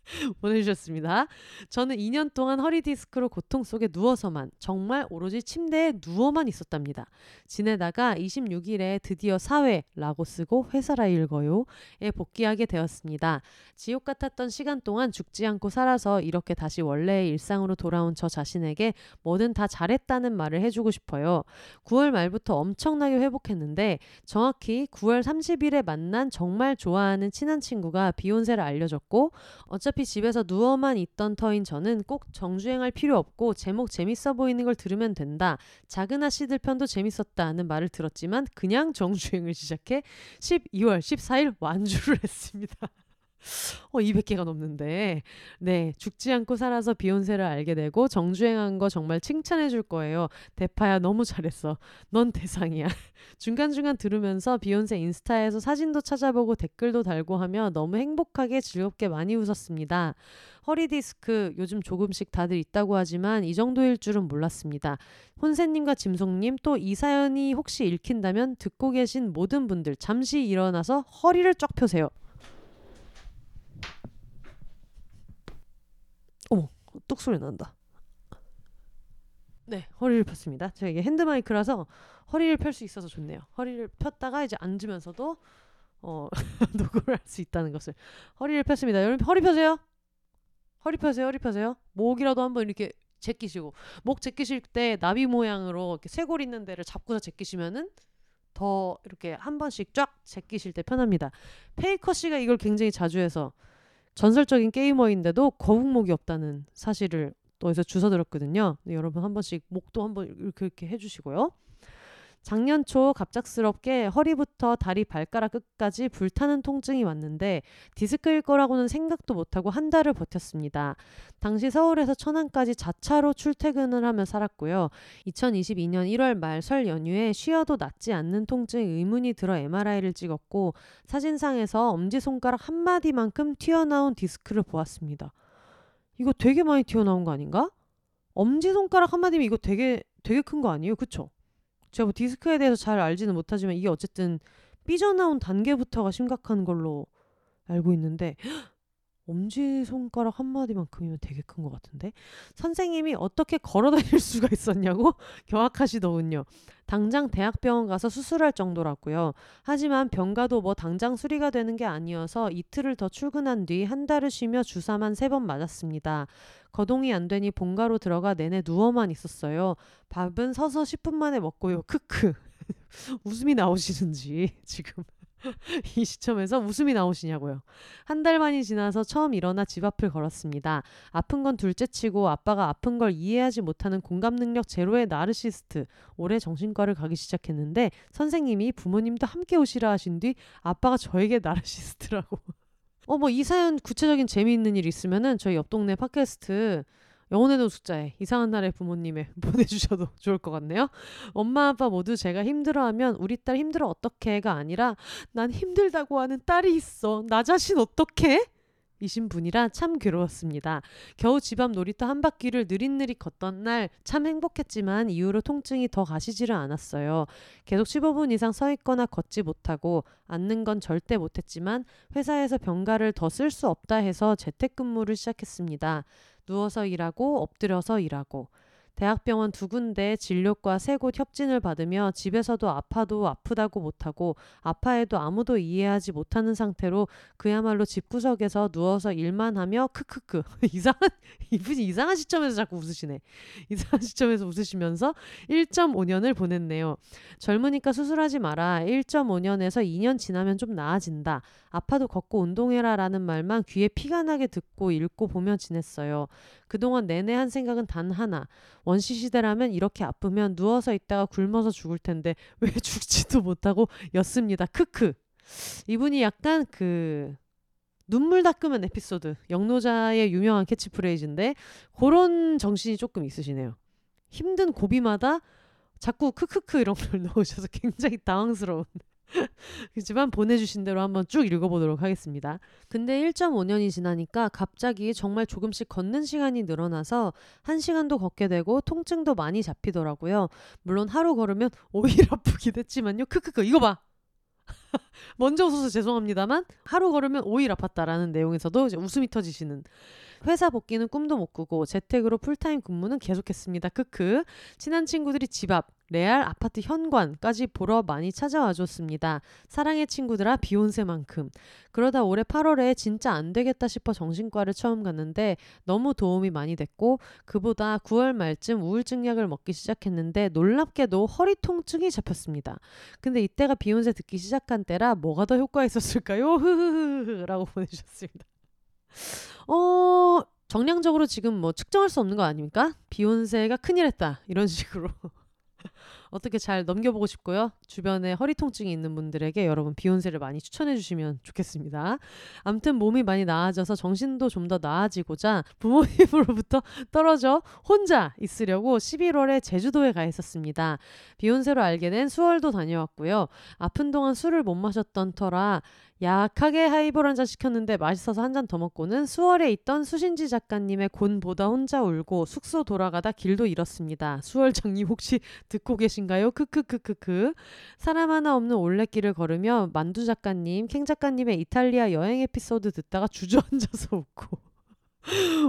[laughs] 보내주셨습니다. 저는 2년 동안 허리 디스크로 고통 속에 누워서만 정말 오로지 침대에 누워만 있었답니다. 지내다가 26일에 드디어 사회라고 쓰고 회사라 읽어요에 복귀하게 되었습니다. 지옥 같았던 시간 동안 죽지 않고 살아서 이렇게 다시 원래의 일상으로 돌아온 저 자신에게 뭐든 다 잘했다는 말을 해주고 싶어요. 9월 말부터 엄청나게 회복했는데 정확히 9월 30일에 만난 정말 좋아하는 친한 친구가 비욘세를 알려줬고 어차피 어차피 집에서 누워만 있던 터인 저는 꼭 정주행할 필요 없고 제목 재밌어 보이는 걸 들으면 된다. 작은 아씨들 편도 재밌었다는 말을 들었지만 그냥 [laughs] 정주행을 시작해 12월 14일 완주를 했습니다. 어, 200개가 넘는데. 네, 죽지 않고 살아서 비욘세를 알게 되고 정주행한 거 정말 칭찬해 줄 거예요. 대파야 너무 잘했어. 넌 대상이야. [laughs] 중간중간 들으면서 비욘세 인스타에서 사진도 찾아보고 댓글도 달고 하며 너무 행복하게 즐겁게 많이 웃었습니다. 허리 디스크 요즘 조금씩 다들 있다고 하지만 이 정도일 줄은 몰랐습니다. 혼세님과 짐송님 또 이 사연이 혹시 읽힌다면 듣고 계신 모든 분들 잠시 일어나서 허리를 쫙 펴세요. 뚝 소리 난다. 네, 허리를 폈습니다. 제가 이게 핸드 마이크라서 허리를 펼 수 있어서 좋네요. 허리를 폈다가 이제 앉으면서도 어, [laughs] 녹음을 할 수 있다는 것을 허리를 폈습니다. 여러분 허리 펴세요. 허리 펴세요. 허리 펴세요. 목이라도 한번 이렇게 제끼시고 목 제끼실 때 나비 모양으로 이렇게 쇄골 있는 데를 잡고서 제끼시면은 더 이렇게 한 번씩 쫙 제끼실 때 편합니다. 페이커 씨가 이걸 굉장히 자주 해서 전설적인 게이머인데도 거북목이 없다는 사실을 어디서 주워 들었거든요. 여러분 한 번씩 목도 한번 이렇게 이렇게 해주시고요. 작년 초 갑작스럽게 허리부터 다리 발가락 끝까지 불타는 통증이 왔는데 디스크일 거라고는 생각도 못하고 한 달을 버텼습니다. 당시 서울에서 천안까지 자차로 출퇴근을 하며 살았고요. 2022년 1월 말 설 연휴에 쉬어도 낫지 않는 통증에 의문이 들어 MRI를 찍었고 사진상에서 엄지손가락 한마디만큼 튀어나온 디스크를 보았습니다. 이거 되게 많이 튀어나온 거 아닌가? 엄지손가락 한마디면 이거 되게 되게 큰 거 아니에요? 그쵸? 제가 뭐 디스크에 대해서 잘 알지는 못하지만 이게 어쨌든 삐져나온 단계부터가 심각한 걸로 알고 있는데 엄지손가락 한마디만큼이면 되게 큰 것 같은데 선생님이 어떻게 걸어다닐 [laughs] 수가 있었냐고 경악하시더군요. 당장 대학병원 가서 수술할 정도라고요. 하지만 병가도 뭐 당장 수리가 되는 게 아니어서 이틀을 더 출근한 뒤 한 달을 쉬며 주사만 세 번 맞았습니다. 거동이 안 되니 본가로 들어가 내내 누워만 있었어요. 밥은 서서 10분 만에 먹고요. 크크. [laughs] 웃음이 나오시는지 지금 [laughs] 이 시점에서 웃음이 나오시냐고요. 한 달 만이 지나서 처음 일어나 집 앞을 걸었습니다. 아픈 건 둘째치고 아빠가 아픈 걸 이해하지 못하는 공감 능력 제로의 나르시스트. 올해 정신과를 가기 시작했는데 선생님이 부모님도 함께 오시라 하신 뒤 아빠가 저에게 나르시스트라고. [laughs] 어 뭐 이 사연 구체적인 재미있는 일 있으면은 저희 옆 동네 팟캐스트 영혼의 노숙자에 이상한 날의 부모님에 [laughs] 보내주셔도 좋을 것 같네요. 엄마 아빠 모두 제가 힘들어하면 우리 딸 힘들어 어떡해가 아니라 난 힘들다고 하는 딸이 있어. 나 자신 어떡해? 이신 분이라 참 괴로웠습니다. 겨우 집 앞 놀이터 한 바퀴를 느릿느릿 걷던 날 참 행복했지만 이후로 통증이 더 가시지를 않았어요. 계속 15분 이상 서 있거나 걷지 못하고 앉는 건 절대 못했지만 회사에서 병가를 더 쓸 수 없다 해서 재택근무를 시작했습니다. 누워서 일하고 엎드려서 일하고 대학병원 두 군데 진료과 세 곳 협진을 받으며 집에서도 아파도 아프다고 못하고 아파해도 아무도 이해하지 못하는 상태로 그야말로 집구석에서 누워서 일만 하며 크크크. [laughs] 이상한 이분이 이상한 시점에서 자꾸 웃으시네. [laughs] 이상한 시점에서 웃으시면서 1.5년을 보냈네요. 젊으니까 수술하지 마라. 1.5년에서 2년 지나면 좀 나아진다. 아파도 걷고 운동해라 라는 말만 귀에 피가 나게 듣고 읽고 보며 지냈어요. 그동안 내내 한 생각은 단 하나 원시 시대라면 이렇게 아프면 누워서 있다가 굶어서 죽을 텐데 [laughs] 왜 죽지도 못하고 였습니다. 크크. 이분이 약간 그 눈물 닦으면 에피소드 영노자의 유명한 캐치프레이즈인데 그런 정신이 조금 있으시네요. 힘든 고비마다 자꾸 크크크 이런 걸 [laughs] 넣으셔서 굉장히 당황스러운 [laughs] 그렇지만 보내주신 대로 한번 쭉 읽어보도록 하겠습니다. 근데 1.5년이 지나니까 갑자기 정말 조금씩 걷는 시간이 늘어나서 1시간도 걷게 되고 통증도 많이 잡히더라고요. 물론 하루 걸으면 오히려 [laughs] 아프긴 했지만요. 크크크 이거 봐. [laughs] 먼저 웃어서 죄송합니다만 하루 걸으면 5일 아팠다라는 내용에서도 이제 웃음이 터지시는 회사 복귀는 꿈도 못 꾸고 재택으로 풀타임 근무는 계속했습니다. 크크. 친한 친구들이 집 앞, 레알 아파트 현관까지 보러 많이 찾아와 줬습니다. 사랑의 친구들아 비욘세만큼. 그러다 올해 8월에 진짜 안 되겠다 싶어 정신과를 처음 갔는데 너무 도움이 많이 됐고 그보다 9월 말쯤 우울증 약을 먹기 시작했는데 놀랍게도 허리 통증이 잡혔습니다. 근데 이때가 비욘세 듣기 시작한 때라 뭐가 더 효과 있었을까요? [laughs] 흐흐흐흐라고 보내주셨습니다. 어 정량적으로 지금 뭐 측정할 수 없는 거 아닙니까? 비욘세가 큰일 했다. 이런 [laughs] 식으로. 어떻게 잘 넘겨보고 싶고요. 주변에 허리 통증이 있는 분들에게 여러분 비욘세를 많이 추천해 주시면 좋겠습니다. 암튼 몸이 많이 나아져서 정신도 좀 더 나아지고자 부모님으로부터 [laughs] 떨어져 혼자 있으려고 11월에 제주도에 가 있었습니다. 비욘세로 알게 된 수월도 다녀왔고요. 아픈 동안 술을 못 마셨던 터라 약하게 하이볼 한 잔 시켰는데 맛있어서 한 잔 더 먹고는 수월에 있던 수신지 작가님의 곤보다 혼자 울고 숙소 돌아가다 길도 잃었습니다. 수월장님 혹시 [laughs] 듣고 계신가요? 크크크크크. 사람 하나 없는 올레길을 걸으며 만두 작가님, 캥 작가님의 이탈리아 여행 에피소드 듣다가 주저앉아서 [laughs] 웃고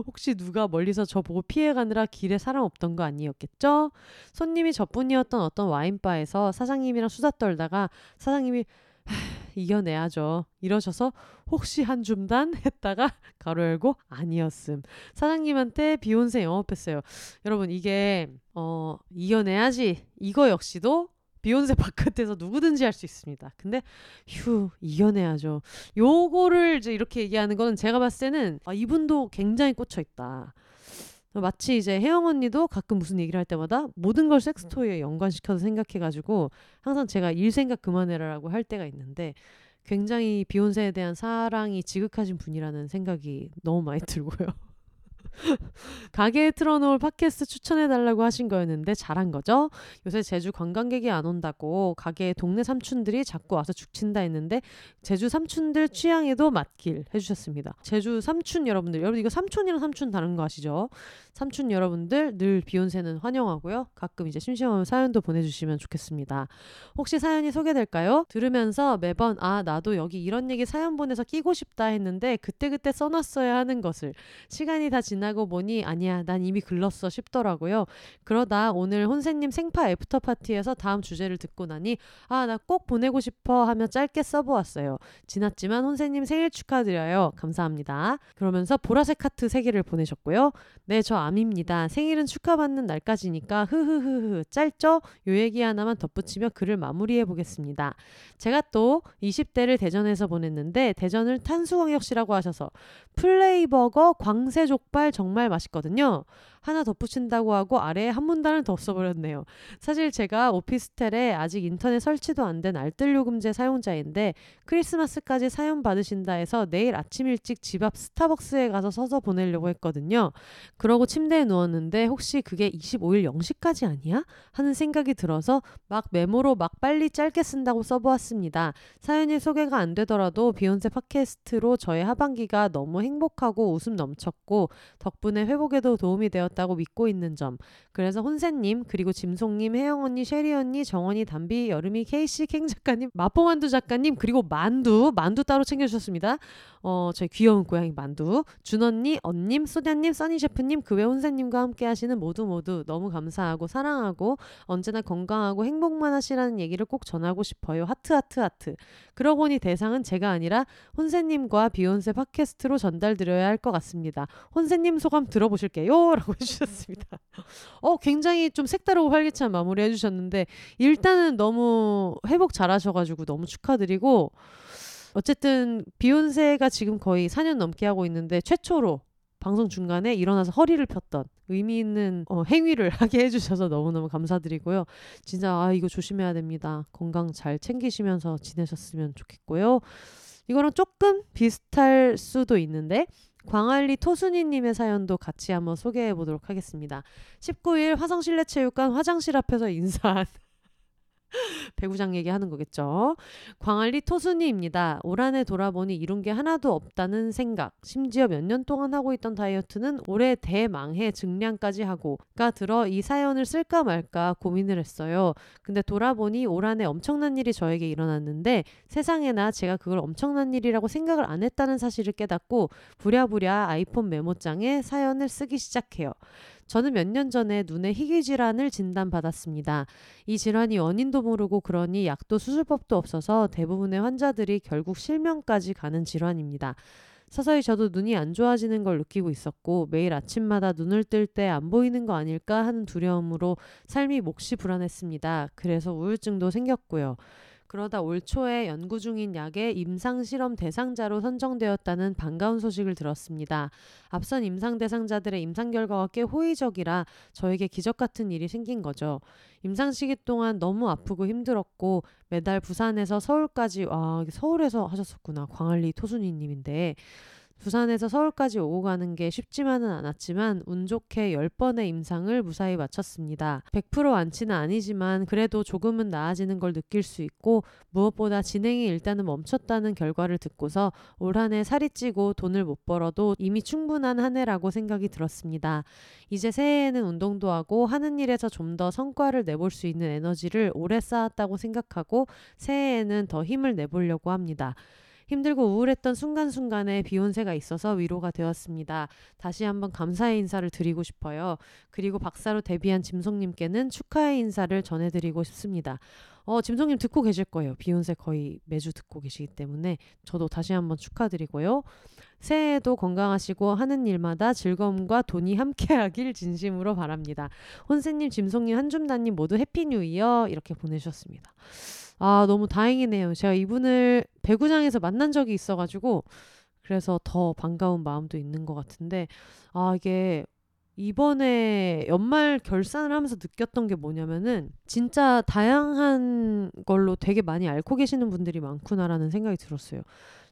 혹시 누가 멀리서 저 보고 피해가느라 길에 사람 없던 거 아니었겠죠? 손님이 저뿐이었던 어떤 와인바에서 사장님이랑 수다 떨다가 사장님이 [sighs] 이겨내야죠. 이러셔서 혹시 한 줌단 [laughs] 했다가 가로 열고 아니었음. 사장님한테 비욘세 영업했어요. 여러분 이게 어 이겨내야지. 이거 역시도 비욘세 바깥에서 누구든지 할 수 있습니다. 근데 휴 이겨내야죠. 요거를 이제 이렇게 얘기하는 거는 제가 봤을 때는 아, 이분도 굉장히 꽂혀 있다. 마치 이제 혜영 언니도 가끔 무슨 얘기를 할 때마다 모든 걸 섹스토이에 연관시켜서 생각해가지고 항상 제가 일 생각 그만해라라고 할 때가 있는데 굉장히 비욘세에 대한 사랑이 지극하신 분이라는 생각이 너무 많이 들고요. [laughs] 가게에 틀어놓을 팟캐스트 추천해달라고 하신 거였는데 잘한 거죠? 요새 제주 관광객이 안 온다고 가게에 동네 삼촌들이 자꾸 와서 죽친다 했는데 제주 삼촌들 취향에도 맞길 해주셨습니다. 제주 삼촌 여러분들, 여러분 이거 삼촌이랑 삼촌 다른 거 아시죠? 삼촌 여러분들 늘 비욘세는 환영하고요. 가끔 이제 심심하면 사연도 보내주시면 좋겠습니다. 혹시 사연이 소개될까요? 들으면서 매번 아 나도 여기 이런 얘기 사연 보내서 끼고 싶다 했는데 그때그때 써놨어야 하는 것을 시간이 다 지나 지나고 보니 아니야 난 이미 글렀어 싶더라고요. 그러다 오늘 혼세님 생파 애프터 파티에서 다음 주제를 듣고 나니 아 나 꼭 보내고 싶어 하며 짧게 써보았어요. 지났지만 혼세님 생일 축하드려요. 감사합니다. 그러면서 보라색 하트 3개를 보내셨고요. 네 저 암입니다. 생일은 축하받는 날까지니까 흐흐흐흐 짧죠? 요 얘기 하나만 덧붙이며 글을 마무리해 보겠습니다. 제가 또 20대를 대전에서 보냈는데 대전을 탄수광역시라고 하셔서 플레이버거 광세족발 정말 맛있거든요. 하나 덧붙인다고 하고 아래에 한 문단을 더 써버렸네요. 사실 제가 오피스텔에 아직 인터넷 설치도 안 된 알뜰 요금제 사용자인데 크리스마스까지 사연 받으신다 해서 내일 아침 일찍 집 앞 스타벅스에 가서 서서 보내려고 했거든요. 그러고 침대에 누웠는데 혹시 그게 25일 0시까지 아니야? 하는 생각이 들어서 막 메모로 막 빨리 짧게 쓴다고 써보았습니다. 사연이 소개가 안 되더라도 비욘세 팟캐스트로 저의 하반기가 너무 행복하고 웃음 넘쳤고 덕분에 회복에도 도움이 되었 되었다고 믿고 있는 점. 그래서 혼세님, 그리고 짐송님, 혜영 언니, 쉐리 언니, 정원이, 담비, 여름이, 케이씨, 캥 작가님, 마포만두 작가님, 그리고 만두, 만두 따로 챙겨주셨습니다. 어, 저희 귀여운 고양이 만두, 준 언니, 언님, 소냐님, 써니 셰프님, 그 외 혼세님과 함께 하시는 모두 모두 너무 감사하고 사랑하고 언제나 건강하고 행복만 하시라는 얘기를 꼭 전하고 싶어요. 하트, 하트, 하트. 그러고 보니 대상은 제가 아니라 혼세님과 비욘세 팟캐스트로 전달드려야 할 것 같습니다. 혼세님 소감 들어보실게요. 라고 해주셨습니다. 어, 굉장히 좀 색다르고 활기찬 마무리 해주셨는데, 일단은 너무 회복 잘 하셔가지고 너무 축하드리고, 어쨌든 비욘세가 지금 거의 4년 넘게 하고 있는데, 최초로 방송 중간에 일어나서 허리를 폈던 의미 있는 어, 행위를 [laughs] 하게 해주셔서 너무너무 감사드리고요. 진짜 아 이거 조심해야 됩니다. 건강 잘 챙기시면서 지내셨으면 좋겠고요. 이거랑 조금 비슷할 수도 있는데 광안리 토순이님의 사연도 같이 한번 소개해 보도록 하겠습니다. 19일 화성실내체육관 화장실 앞에서 인사한 배구장 얘기하는 거겠죠. 광안리 토순이입니다. 올 한해 돌아보니 이룬 게 하나도 없다는 생각. 심지어 몇 년 동안 하고 있던 다이어트는 올해 대망해 증량까지 하고가 들어 이 사연을 쓸까 말까 고민을 했어요. 근데 돌아보니 올 한해 엄청난 일이 저에게 일어났는데 세상에나 제가 그걸 엄청난 일이라고 생각을 안 했다는 사실을 깨닫고 부랴부랴 아이폰 메모장에 사연을 쓰기 시작해요. 저는 몇 년 전에 눈에 희귀 질환을 진단받았습니다. 이 질환이 원인도 모르고 그러니 약도 수술법도 없어서 대부분의 환자들이 결국 실명까지 가는 질환입니다. 서서히 저도 눈이 안 좋아지는 걸 느끼고 있었고 매일 아침마다 눈을 뜰 때 안 보이는 거 아닐까 하는 두려움으로 삶이 몹시 불안했습니다. 그래서 우울증도 생겼고요. 그러다 올 초에 연구 중인 약의 임상 실험 대상자로 선정되었다는 반가운 소식을 들었습니다. 앞선 임상 대상자들의 임상 결과가 꽤 호의적이라 저에게 기적 같은 일이 생긴 거죠. 임상 시기 동안 너무 아프고 힘들었고 매달 부산에서 서울까지 와 서울에서 하셨었구나 광안리 토순이님인데 부산에서 서울까지 오고 가는 게 쉽지만은 않았지만 운 좋게 10번의 임상을 무사히 마쳤습니다. 100% 완치는 아니지만 그래도 조금은 나아지는 걸 느낄 수 있고 무엇보다 진행이 일단은 멈췄다는 결과를 듣고서 올 한 해 살이 찌고 돈을 못 벌어도 이미 충분한 한 해라고 생각이 들었습니다. 이제 새해에는 운동도 하고 하는 일에서 좀 더 성과를 내볼 수 있는 에너지를 오래 쌓았다고 생각하고 새해에는 더 힘을 내보려고 합니다. 힘들고 우울했던 순간순간에 비욘세가 있어서 위로가 되었습니다. 다시 한번 감사의 인사를 드리고 싶어요. 그리고 박사로 데뷔한 짐송님께는 축하의 인사를 전해드리고 싶습니다. 어, 짐송님 듣고 계실 거예요. 비욘세 거의 매주 듣고 계시기 때문에 저도 다시 한번 축하드리고요. 새해에도 건강하시고 하는 일마다 즐거움과 돈이 함께하길 진심으로 바랍니다. 혼세님, 짐송님, 한줌다님 모두 Happy New Year 이렇게 보내주셨습니다. 아, 너무 다행이네요. 제가 이분을 배구장에서 만난 적이 있어가지고, 그래서 더 반가운 마음도 있는 것 같은데, 아, 이게 이번에 연말 결산을 하면서 느꼈던 게 뭐냐면은 진짜 다양한 걸로 되게 많이 앓고 계시는 분들이 많구나라는 생각이 들었어요.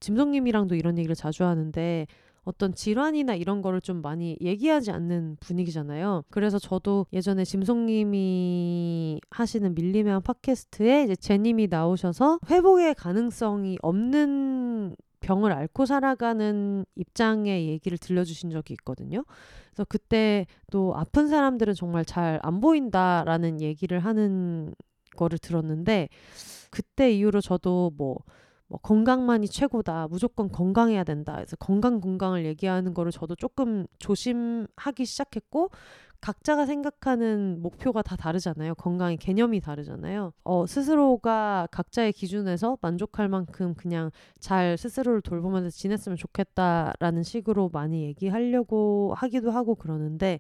짐성님이랑도 이런 얘기를 자주 하는데 어떤 질환이나 이런 거를 좀 많이 얘기하지 않는 분위기잖아요. 그래서 저도 예전에 짐송님이 하시는 밀리면 팟캐스트에 이제 제님이 나오셔서 회복의 가능성이 없는 병을 앓고 살아가는 입장의 얘기를 들려주신 적이 있거든요. 그래서 그때 또 아픈 사람들은 정말 잘 안 보인다라는 얘기를 하는 거를 들었는데 그때 이후로 저도 뭐 뭐 건강만이 최고다. 무조건 건강해야 된다. 그래서 건강 건강을 얘기하는 거를 저도 조금 조심하기 시작했고 각자가 생각하는 목표가 다 다르잖아요. 건강의 개념이 다르잖아요. 어, 스스로가 각자의 기준에서 만족할 만큼 그냥 잘 스스로를 돌보면서 지냈으면 좋겠다라는 식으로 많이 얘기하려고 하기도 하고 그러는데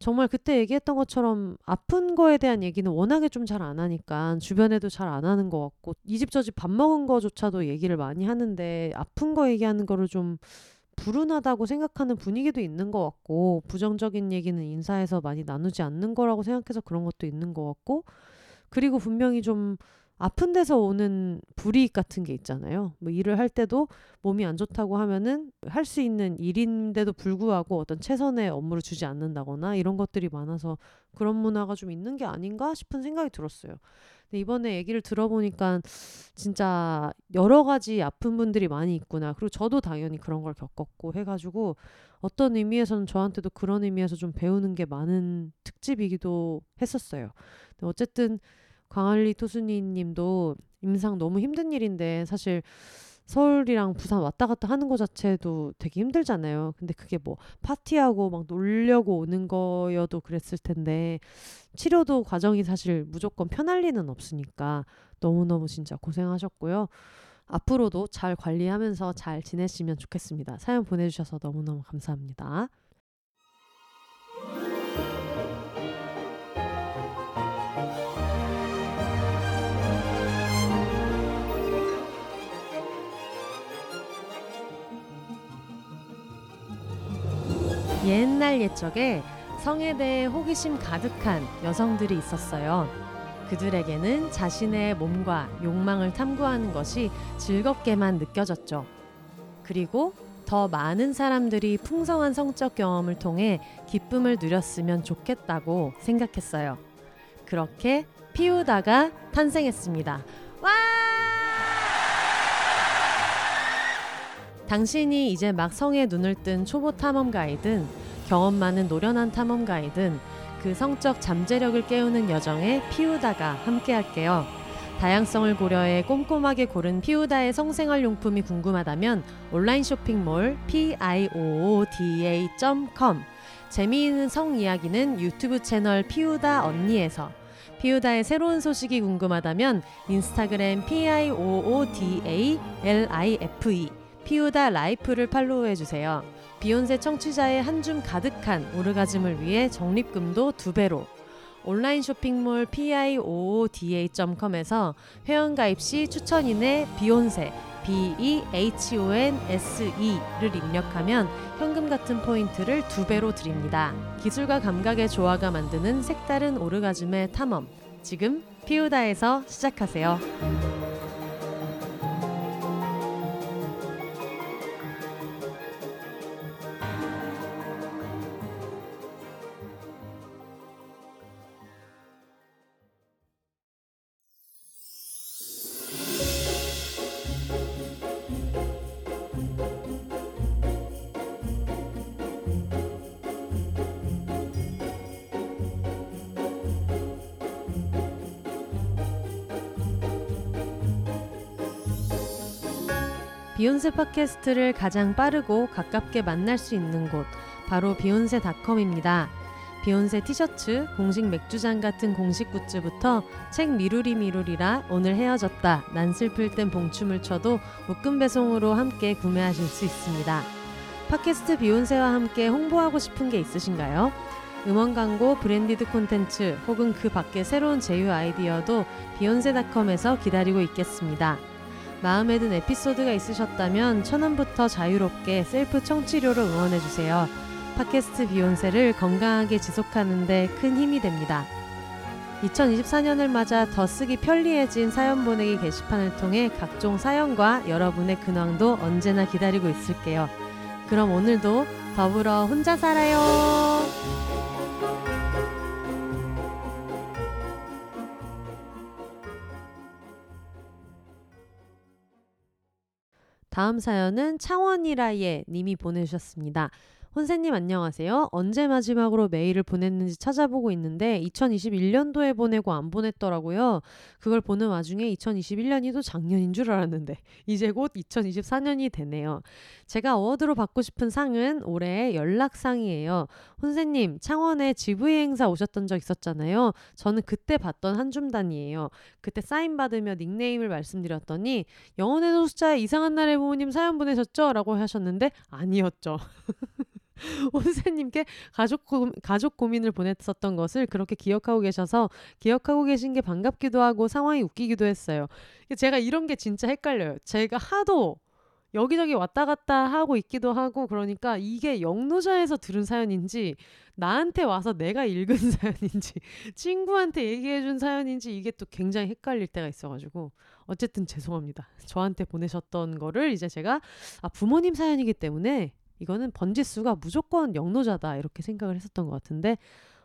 정말 그때 얘기했던 것처럼 아픈 거에 대한 얘기는 워낙에 좀 잘 안 하니까 주변에도 잘 안 하는 것 같고 이 집 저 집 밥 먹은 거조차도 얘기를 많이 하는데 아픈 거 얘기하는 거를 좀 불운하다고 생각하는 분위기도 있는 것 같고 부정적인 얘기는 인사에서 많이 나누지 않는 거라고 생각해서 그런 것도 있는 것 같고 그리고 분명히 좀 아픈 데서 오는 불이익 같은 게 있잖아요. 뭐 일을 할 때도 몸이 안 좋다고 하면은 할 수 있는 일인데도 불구하고 어떤 최선의 업무를 주지 않는다거나 이런 것들이 많아서 그런 문화가 좀 있는 게 아닌가 싶은 생각이 들었어요. 근데 이번에 얘기를 들어보니까 진짜 여러 가지 아픈 분들이 많이 있구나. 그리고 저도 당연히 그런 걸 겪었고 해가지고 어떤 의미에서는 저한테도 그런 의미에서 좀 배우는 게 많은 특집이기도 했었어요. 어쨌든 광안리 토순이 님도 임상 너무 힘든 일인데 사실 서울이랑 부산 왔다 갔다 하는 거 자체도 되게 힘들잖아요. 근데 그게 뭐 파티하고 막 놀려고 오는 거여도 그랬을 텐데 치료도 과정이 사실 무조건 편할 리는 없으니까 너무너무 진짜 고생하셨고요. 앞으로도 잘 관리하면서 잘 지내시면 좋겠습니다. 사연 보내주셔서 너무너무 감사합니다. 옛날 옛적에 성에 대해 호기심 가득한 여성들이 있었어요. 그들에게는 자신의 몸과 욕망을 탐구하는 것이 즐겁게만 느껴졌죠. 그리고 더 많은 사람들이 풍성한 성적 경험을 통해 기쁨을 누렸으면 좋겠다고 생각했어요. 그렇게 피우다가 탄생했습니다. 와! 당신이 이제 막 성에 눈을 뜬 초보 탐험가이든 경험 많은 노련한 탐험가이든 그 성적 잠재력을 깨우는 여정에 피우다가 함께 할게요. 다양성을 고려해 꼼꼼하게 고른 피우다의 성생활 용품이 궁금하다면 온라인 쇼핑몰 piooda.com 재미있는 성 이야기는 유튜브 채널 피우다 언니에서 피우다의 새로운 소식이 궁금하다면 인스타그램 piooda life 피우다 라이프를 팔로우해 주세요. 비혼세 청취자의 한 줌 가득한 오르가즘을 위해 적립금도 두 배로 온라인 쇼핑몰 piooda.com에서 회원가입 시 추천인에 비혼세 B-E-H-O-N-S-E를 입력하면 현금 같은 포인트를 두 배로 드립니다. 기술과 감각의 조화가 만드는 색다른 오르가즘의 탐험. 지금 피우다에서 시작하세요. 비혼세 팟캐스트를 가장 빠르고 가깝게 만날 수 있는 곳 바로 비혼세닷컴입니다. 비혼세 티셔츠, 공식 맥주잔 같은 공식 굿즈부터 책 미루리 미루리라 오늘 헤어졌다 난 슬플 땐 봉춤을 춰도 묶음 배송으로 함께 구매하실 수 있습니다. 팟캐스트 비혼세와 함께 홍보하고 싶은 게 있으신가요? 음원 광고, branded 콘텐츠 혹은 그 밖의 새로운 제휴 아이디어도 비욘세닷컴에서 기다리고 있겠습니다. 마음에 든 에피소드가 있으셨다면 천원부터 자유롭게 셀프 청취료로 응원해주세요. 팟캐스트 비욘세를 건강하게 지속하는데 큰 힘이 됩니다. 2024년을 맞아 더 쓰기 편리해진 사연 보내기 게시판을 통해 각종 사연과 여러분의 근황도 언제나 기다리고 있을게요. 그럼 오늘도 더불어 혼자 살아요. 다음 사연은 창원이라예 님이 보내주셨습니다. 혼세님 안녕하세요. 언제 마지막으로 메일을 보냈는지 찾아보고 있는데 2021년도에 보내고 안 보냈더라고요. 그걸 보는 와중에 2021년이 도 작년인 줄 알았는데 [laughs] 이제 곧 2024년이 되네요. 제가 어워드로 받고 싶은 상은 올해 연락상이에요. 혼세님 창원에 GV 행사 오셨던 적 있었잖아요. 저는 그때 봤던 한 줌단이에요. 그때 사인 받으며 닉네임을 말씀드렸더니 영혼의 소수자에 이상한 날의 부모님 사연 보내셨죠? 라고 하셨는데 아니었죠. [laughs] [laughs] 온세님께 가족, 고, 가족 고민을 보냈었던 것을 그렇게 기억하고 계셔서 기억하고 계신 게 반갑기도 하고 상황이 웃기기도 했어요. 제가 이런 게 진짜 헷갈려요. 제가 하도 여기저기 왔다 갔다 하고 있기도 하고 그러니까 이게 영노자에서 들은 사연인지 나한테 와서 내가 읽은 [laughs] 사연인지 친구한테 얘기해준 사연인지 이게 또 굉장히 헷갈릴 때가 있어가지고 어쨌든 죄송합니다. 저한테 보내셨던 거를 이제 제가 아 부모님 사연이기 때문에 이거는 번지수가 무조건 영노자다 이렇게 생각을 했었던 것 같은데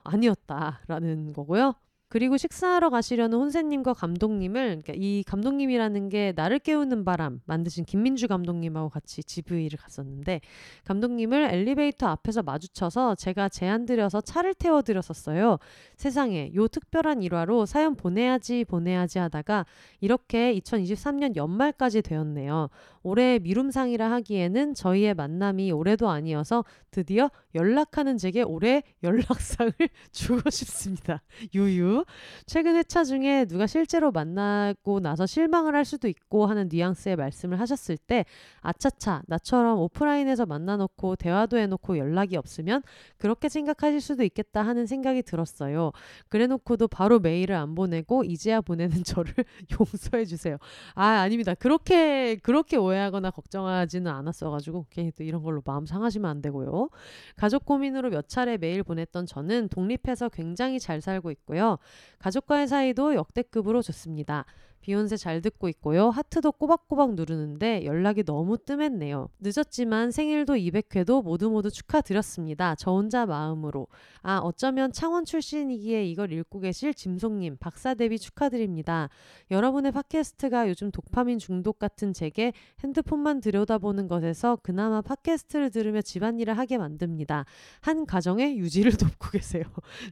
아니었다라는 거고요. 그리고 식사하러 가시려는 혼세님과 감독님을 그러니까 이 감독님이라는 게 나를 깨우는 바람 만드신 김민주 감독님하고 같이 GV를 갔었는데 감독님을 엘리베이터 앞에서 마주쳐서 제가 제안 드려서 차를 태워 드렸었어요. 세상에 요 특별한 일화로 사연 보내야지 보내야지 하다가 이렇게 2023년 연말까지 되었네요. 올해 미룸상이라 하기에는 저희의 만남이 올해도 아니어서 드디어 연락하는 제게 올해 연락상을 [laughs] 주고 싶습니다. 유유. 최근 회차 중에 누가 실제로 만나고 나서 실망을 할 수도 있고 하는 뉘앙스의 말씀을 하셨을 때 아차차 나처럼 오프라인에서 만나놓고 대화도 해놓고 연락이 없으면 그렇게 생각하실 수도 있겠다 하는 생각이 들었어요. 그래놓고도 바로 메일을 안 보내고 이제야 보내는 [laughs] 저를 용서해 주세요. 아 아닙니다. 그렇게 그렇게 오해하거나 걱정하지는 않았어가지고 괜히 또 이런 걸로 마음 상하시면 안 되고요. 가족 고민으로 몇 차례 메일 보냈던 저는 독립해서 굉장히 잘 살고 있고요. 가족과의 사이도 역대급으로 좋습니다. 비욘세 잘 듣고 있고요. 하트도 꼬박꼬박 누르는데 연락이 너무 뜸했네요. 늦었지만 생일도 200회도 모두 모두 축하드렸습니다. 저 혼자 마음으로. 아, 어쩌면 창원 출신이기에 이걸 읽고 계실 짐송님, 박사 데뷔 축하드립니다. 여러분의 팟캐스트가 요즘 도파민 중독 같은 제게 핸드폰만 들여다보는 것에서 그나마 팟캐스트를 들으며 집안일을 하게 만듭니다. 한 가정의 유지를 [laughs] 돕고 계세요.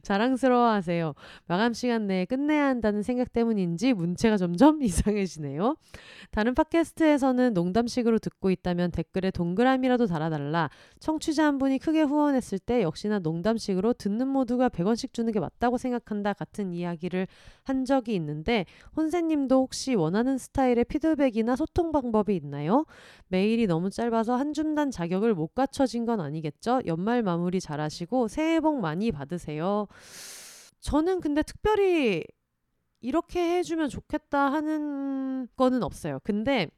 자랑스러워 하세요. 마감 시간 내에 끝내야 한다는 생각 때문인지 문체가 점점 이상해지네요. 다른 팟캐스트에서는 농담식으로 듣고 있다면 댓글에 동그라미라도 달아달라. 청취자 한 분이 크게 후원했을 때 역시나 농담식으로 듣는 모두가 100원씩 주는 게 맞다고 생각한다 같은 이야기를 한 적이 있는데 혼세님도 혹시 원하는 스타일의 피드백이나 소통 방법이 있나요? 메일이 너무 짧아서 한 줌단 자격을 못 갖춰진 건 아니겠죠? 연말 마무리 잘하시고 새해 복 많이 받으세요. 저는 근데 특별히 이렇게 해주면 좋겠다 하는 거는 없어요. 근데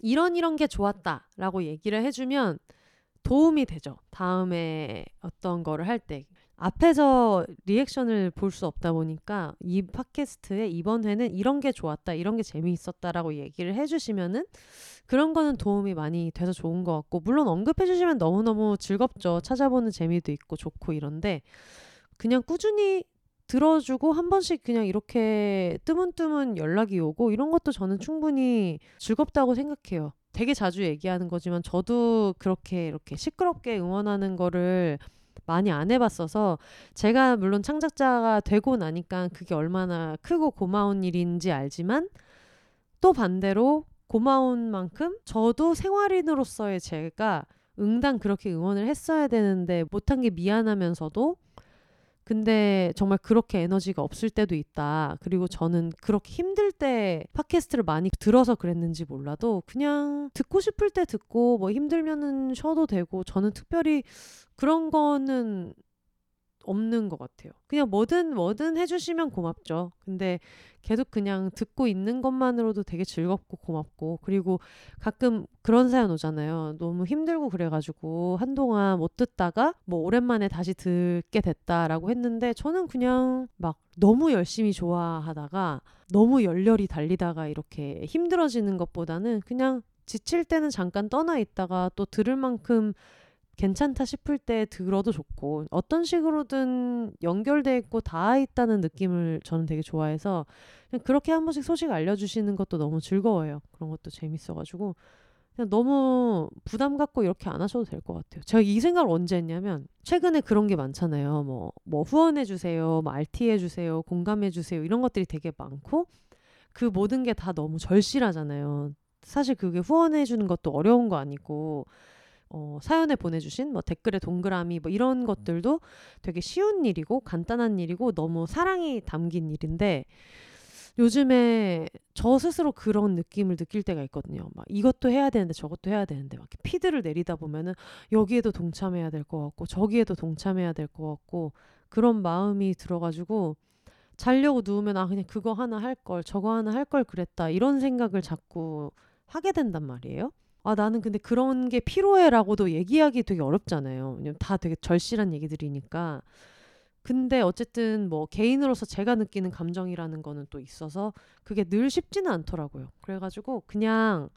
이런 이런 게 좋았다라고 얘기를 해주면 도움이 되죠. 다음에 어떤 거를 할 때. 앞에서 리액션을 볼 수 없다 보니까 이 팟캐스트에 이번 회는 이런 게 좋았다, 이런 게 재미있었다라고 얘기를 해주시면은 그런 거는 도움이 많이 돼서 좋은 것 같고 물론 언급해주시면 너무너무 즐겁죠. 찾아보는 재미도 있고 좋고 이런데 그냥 꾸준히 들어주고 한 번씩 그냥 이렇게 뜨문뜨문 연락이 오고 이런 것도 저는 충분히 즐겁다고 생각해요. 되게 자주 얘기하는 거지만 저도 그렇게 이렇게 시끄럽게 응원하는 거를 많이 안 해봤어서 제가 물론 창작자가 되고 나니까 그게 얼마나 크고 고마운 일인지 알지만 또 반대로 고마운 만큼 저도 생활인으로서의 제가 응당 그렇게 응원을 했어야 되는데 못한 게 미안하면서도 근데 정말 그렇게 에너지가 없을 때도 있다. 그리고 저는 그렇게 힘들 때 팟캐스트를 많이 들어서 그랬는지 몰라도 그냥 듣고 싶을 때 듣고 뭐 힘들면은 쉬어도 되고 저는 특별히 그런 거는 없는 것 같아요. 그냥 뭐든 뭐든 해주시면 고맙죠. 근데 계속 그냥 듣고 있는 것만으로도 되게 즐겁고 고맙고 그리고 가끔 그런 사연 오잖아요. 너무 힘들고 그래가지고 한동안 못 듣다가 뭐 오랜만에 다시 듣게 됐다라고 했는데 저는 그냥 막 너무 열심히 좋아하다가 너무 열렬히 달리다가 이렇게 힘들어지는 것보다는 그냥 지칠 때는 잠깐 떠나 있다가 또 들을 만큼 괜찮다 싶을 때 들어도 좋고 어떤 식으로든 연결돼 있고 닿아 있다는 느낌을 저는 되게 좋아해서 그렇게 한 번씩 소식 알려주시는 것도 너무 즐거워요. 그런 것도 재밌어가지고 그냥 너무 부담 갖고 이렇게 안 하셔도 될 것 같아요. 제가 이 생각을 언제 했냐면 최근에 그런 게 많잖아요. 뭐, 뭐 후원해 주세요, 뭐 RT 해 주세요, 공감해 주세요 이런 것들이 되게 많고 그 모든 게 다 너무 절실하잖아요. 사실 그게 후원해 주는 것도 어려운 거 아니고 어, 사연에 보내주신 뭐 댓글에 동그라미 뭐 이런 것들도 되게 쉬운 일이고 간단한 일이고 너무 사랑이 담긴 일인데 요즘에 저 스스로 그런 느낌을 느낄 때가 있거든요. 막 이것도 해야 되는데 저것도 해야 되는데 막 피드를 내리다 보면은 여기에도 동참해야 될 것 같고 저기에도 동참해야 될 것 같고 그런 마음이 들어가지고 자려고 누우면 아 그냥 그거 하나 할 걸 저거 하나 할 걸 그랬다 이런 생각을 자꾸 하게 된단 말이에요. 아, 나는 근데 그런 게 피로해라고도 얘기하기 되게 어렵잖아요. 왜냐면 다 되게 절실한 얘기들이니까. 근데 어쨌든 뭐 개인으로서 제가 느끼는 감정이라는 거는 또 있어서 그게 늘 쉽지는 않더라고요. 그래가지고 그냥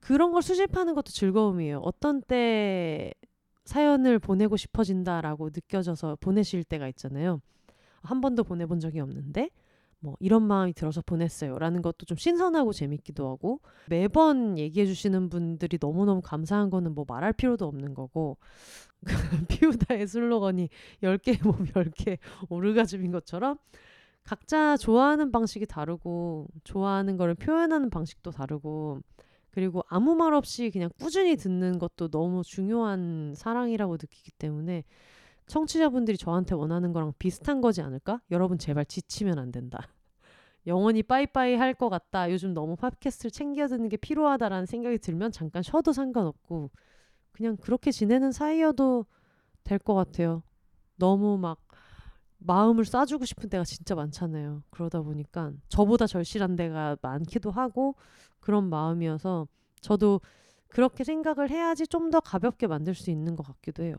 그런 걸 수집하는 것도 즐거움이에요. 어떤 때 사연을 보내고 싶어진다라고 느껴져서 보내실 때가 있잖아요. 한 번도 보내본 적이 없는데 뭐 이런 마음이 들어서 보냈어요. 라는 것도 좀 신선하고 재밌기도 하고 매번 얘기해 주시는 분들이 너무너무 감사한 거는 뭐 말할 필요도 없는 거고 [laughs] 피우다의 슬로건이 10개 몸 10개 오르가즘인 것처럼 각자 좋아하는 방식이 다르고 좋아하는 거를 표현하는 방식도 다르고 그리고 아무 말 없이 그냥 꾸준히 듣는 것도 너무 중요한 사랑이라고 느끼기 때문에 청취자분들이 저한테 원하는 거랑 비슷한 거지 않을까? 여러분 제발 지치면 안 된다. [laughs] 영원히 빠이빠이 할 것 같다. 요즘 너무 팟캐스트를 챙겨 듣는 게 필요하다라는 생각이 들면 잠깐 쉬어도 상관없고 그냥 그렇게 지내는 사이여도 될 것 같아요. 너무 막 마음을 쏴주고 싶은 데가 진짜 많잖아요. 그러다 보니까 저보다 절실한 데가 많기도 하고 그런 마음이어서 저도 그렇게 생각을 해야지 좀 더 가볍게 만들 수 있는 것 같기도 해요.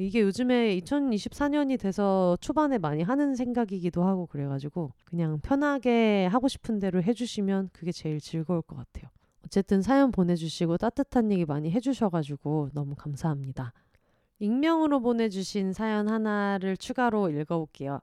이게 요즘에 2024년이 돼서 초반에 많이 하는 생각이기도 하고 그래가지고 그냥 편하게 하고 싶은 대로 해주시면 그게 제일 즐거울 것 같아요. 어쨌든 사연 보내주시고 따뜻한 얘기 많이 해주셔가지고 너무 감사합니다. 익명으로 보내주신 사연 하나를 추가로 읽어볼게요.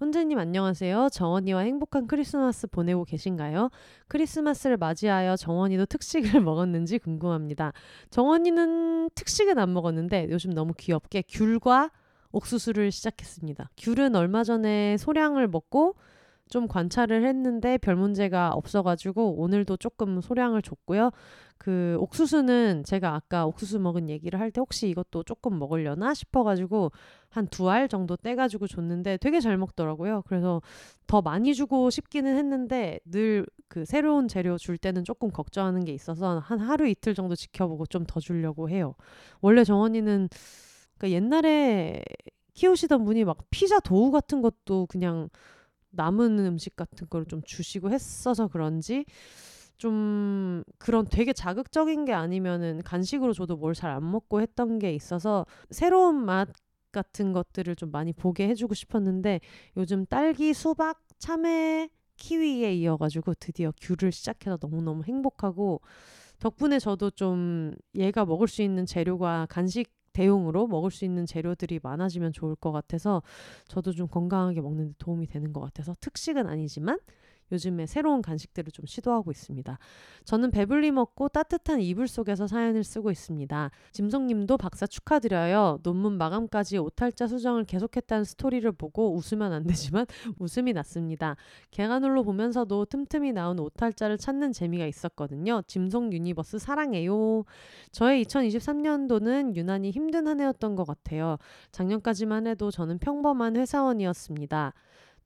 혼재님 안녕하세요. 정원이와 행복한 크리스마스 보내고 계신가요? 크리스마스를 맞이하여 정원이도 특식을 [laughs] 먹었는지 궁금합니다. 정원이는 특식은 안 먹었는데 요즘 너무 귀엽게 귤과 옥수수를 시작했습니다. 귤은 얼마 전에 소량을 먹고 좀 관찰을 했는데 별 문제가 없어가지고 오늘도 조금 소량을 줬고요. 그 옥수수는 제가 아까 옥수수 먹은 얘기를 할 때 혹시 이것도 조금 먹으려나 싶어가지고 한 두 알 정도 떼가지고 줬는데 되게 잘 먹더라고요. 그래서 더 많이 주고 싶기는 했는데 늘 그 새로운 재료 줄 때는 조금 걱정하는 게 있어서 한 하루 이틀 정도 지켜보고 좀 더 주려고 해요. 원래 정원이는 그러니까 옛날에 키우시던 분이 막 피자 도우 같은 것도 그냥 남은 음식 같은 거를 좀 주시고 했어서 그런지 좀 그런 되게 자극적인 게 아니면은 간식으로 저도 뭘 잘 안 먹고 했던 게 있어서 새로운 맛 같은 것들을 좀 많이 보게 해주고 싶었는데 요즘 딸기, 수박, 참외, 키위에 이어가지고 드디어 귤을 시작해서 너무너무 행복하고 덕분에 저도 좀 얘가 먹을 수 있는 재료가 간식 대용으로 먹을 수 있는 재료들이 많아지면 좋을 것 같아서 저도 좀 건강하게 먹는 데 도움이 되는 것 같아서 특식은 아니지만 요즘에 새로운 간식들을 좀 시도하고 있습니다. 저는 배불리 먹고 따뜻한 이불 속에서 사연을 쓰고 있습니다. 짐송님도 박사 축하드려요. 논문 마감까지 오탈자 수정을 계속했다는 스토리를 보고 웃으면 안 되지만 [laughs] 웃음이 났습니다. 계간홀로 보면서도 틈틈이 나온 오탈자를 찾는 재미가 있었거든요. 짐송 universe 사랑해요. 저의 2023년도는 유난히 힘든 한 해였던 것 같아요. 작년까지만 해도 저는 평범한 회사원이었습니다.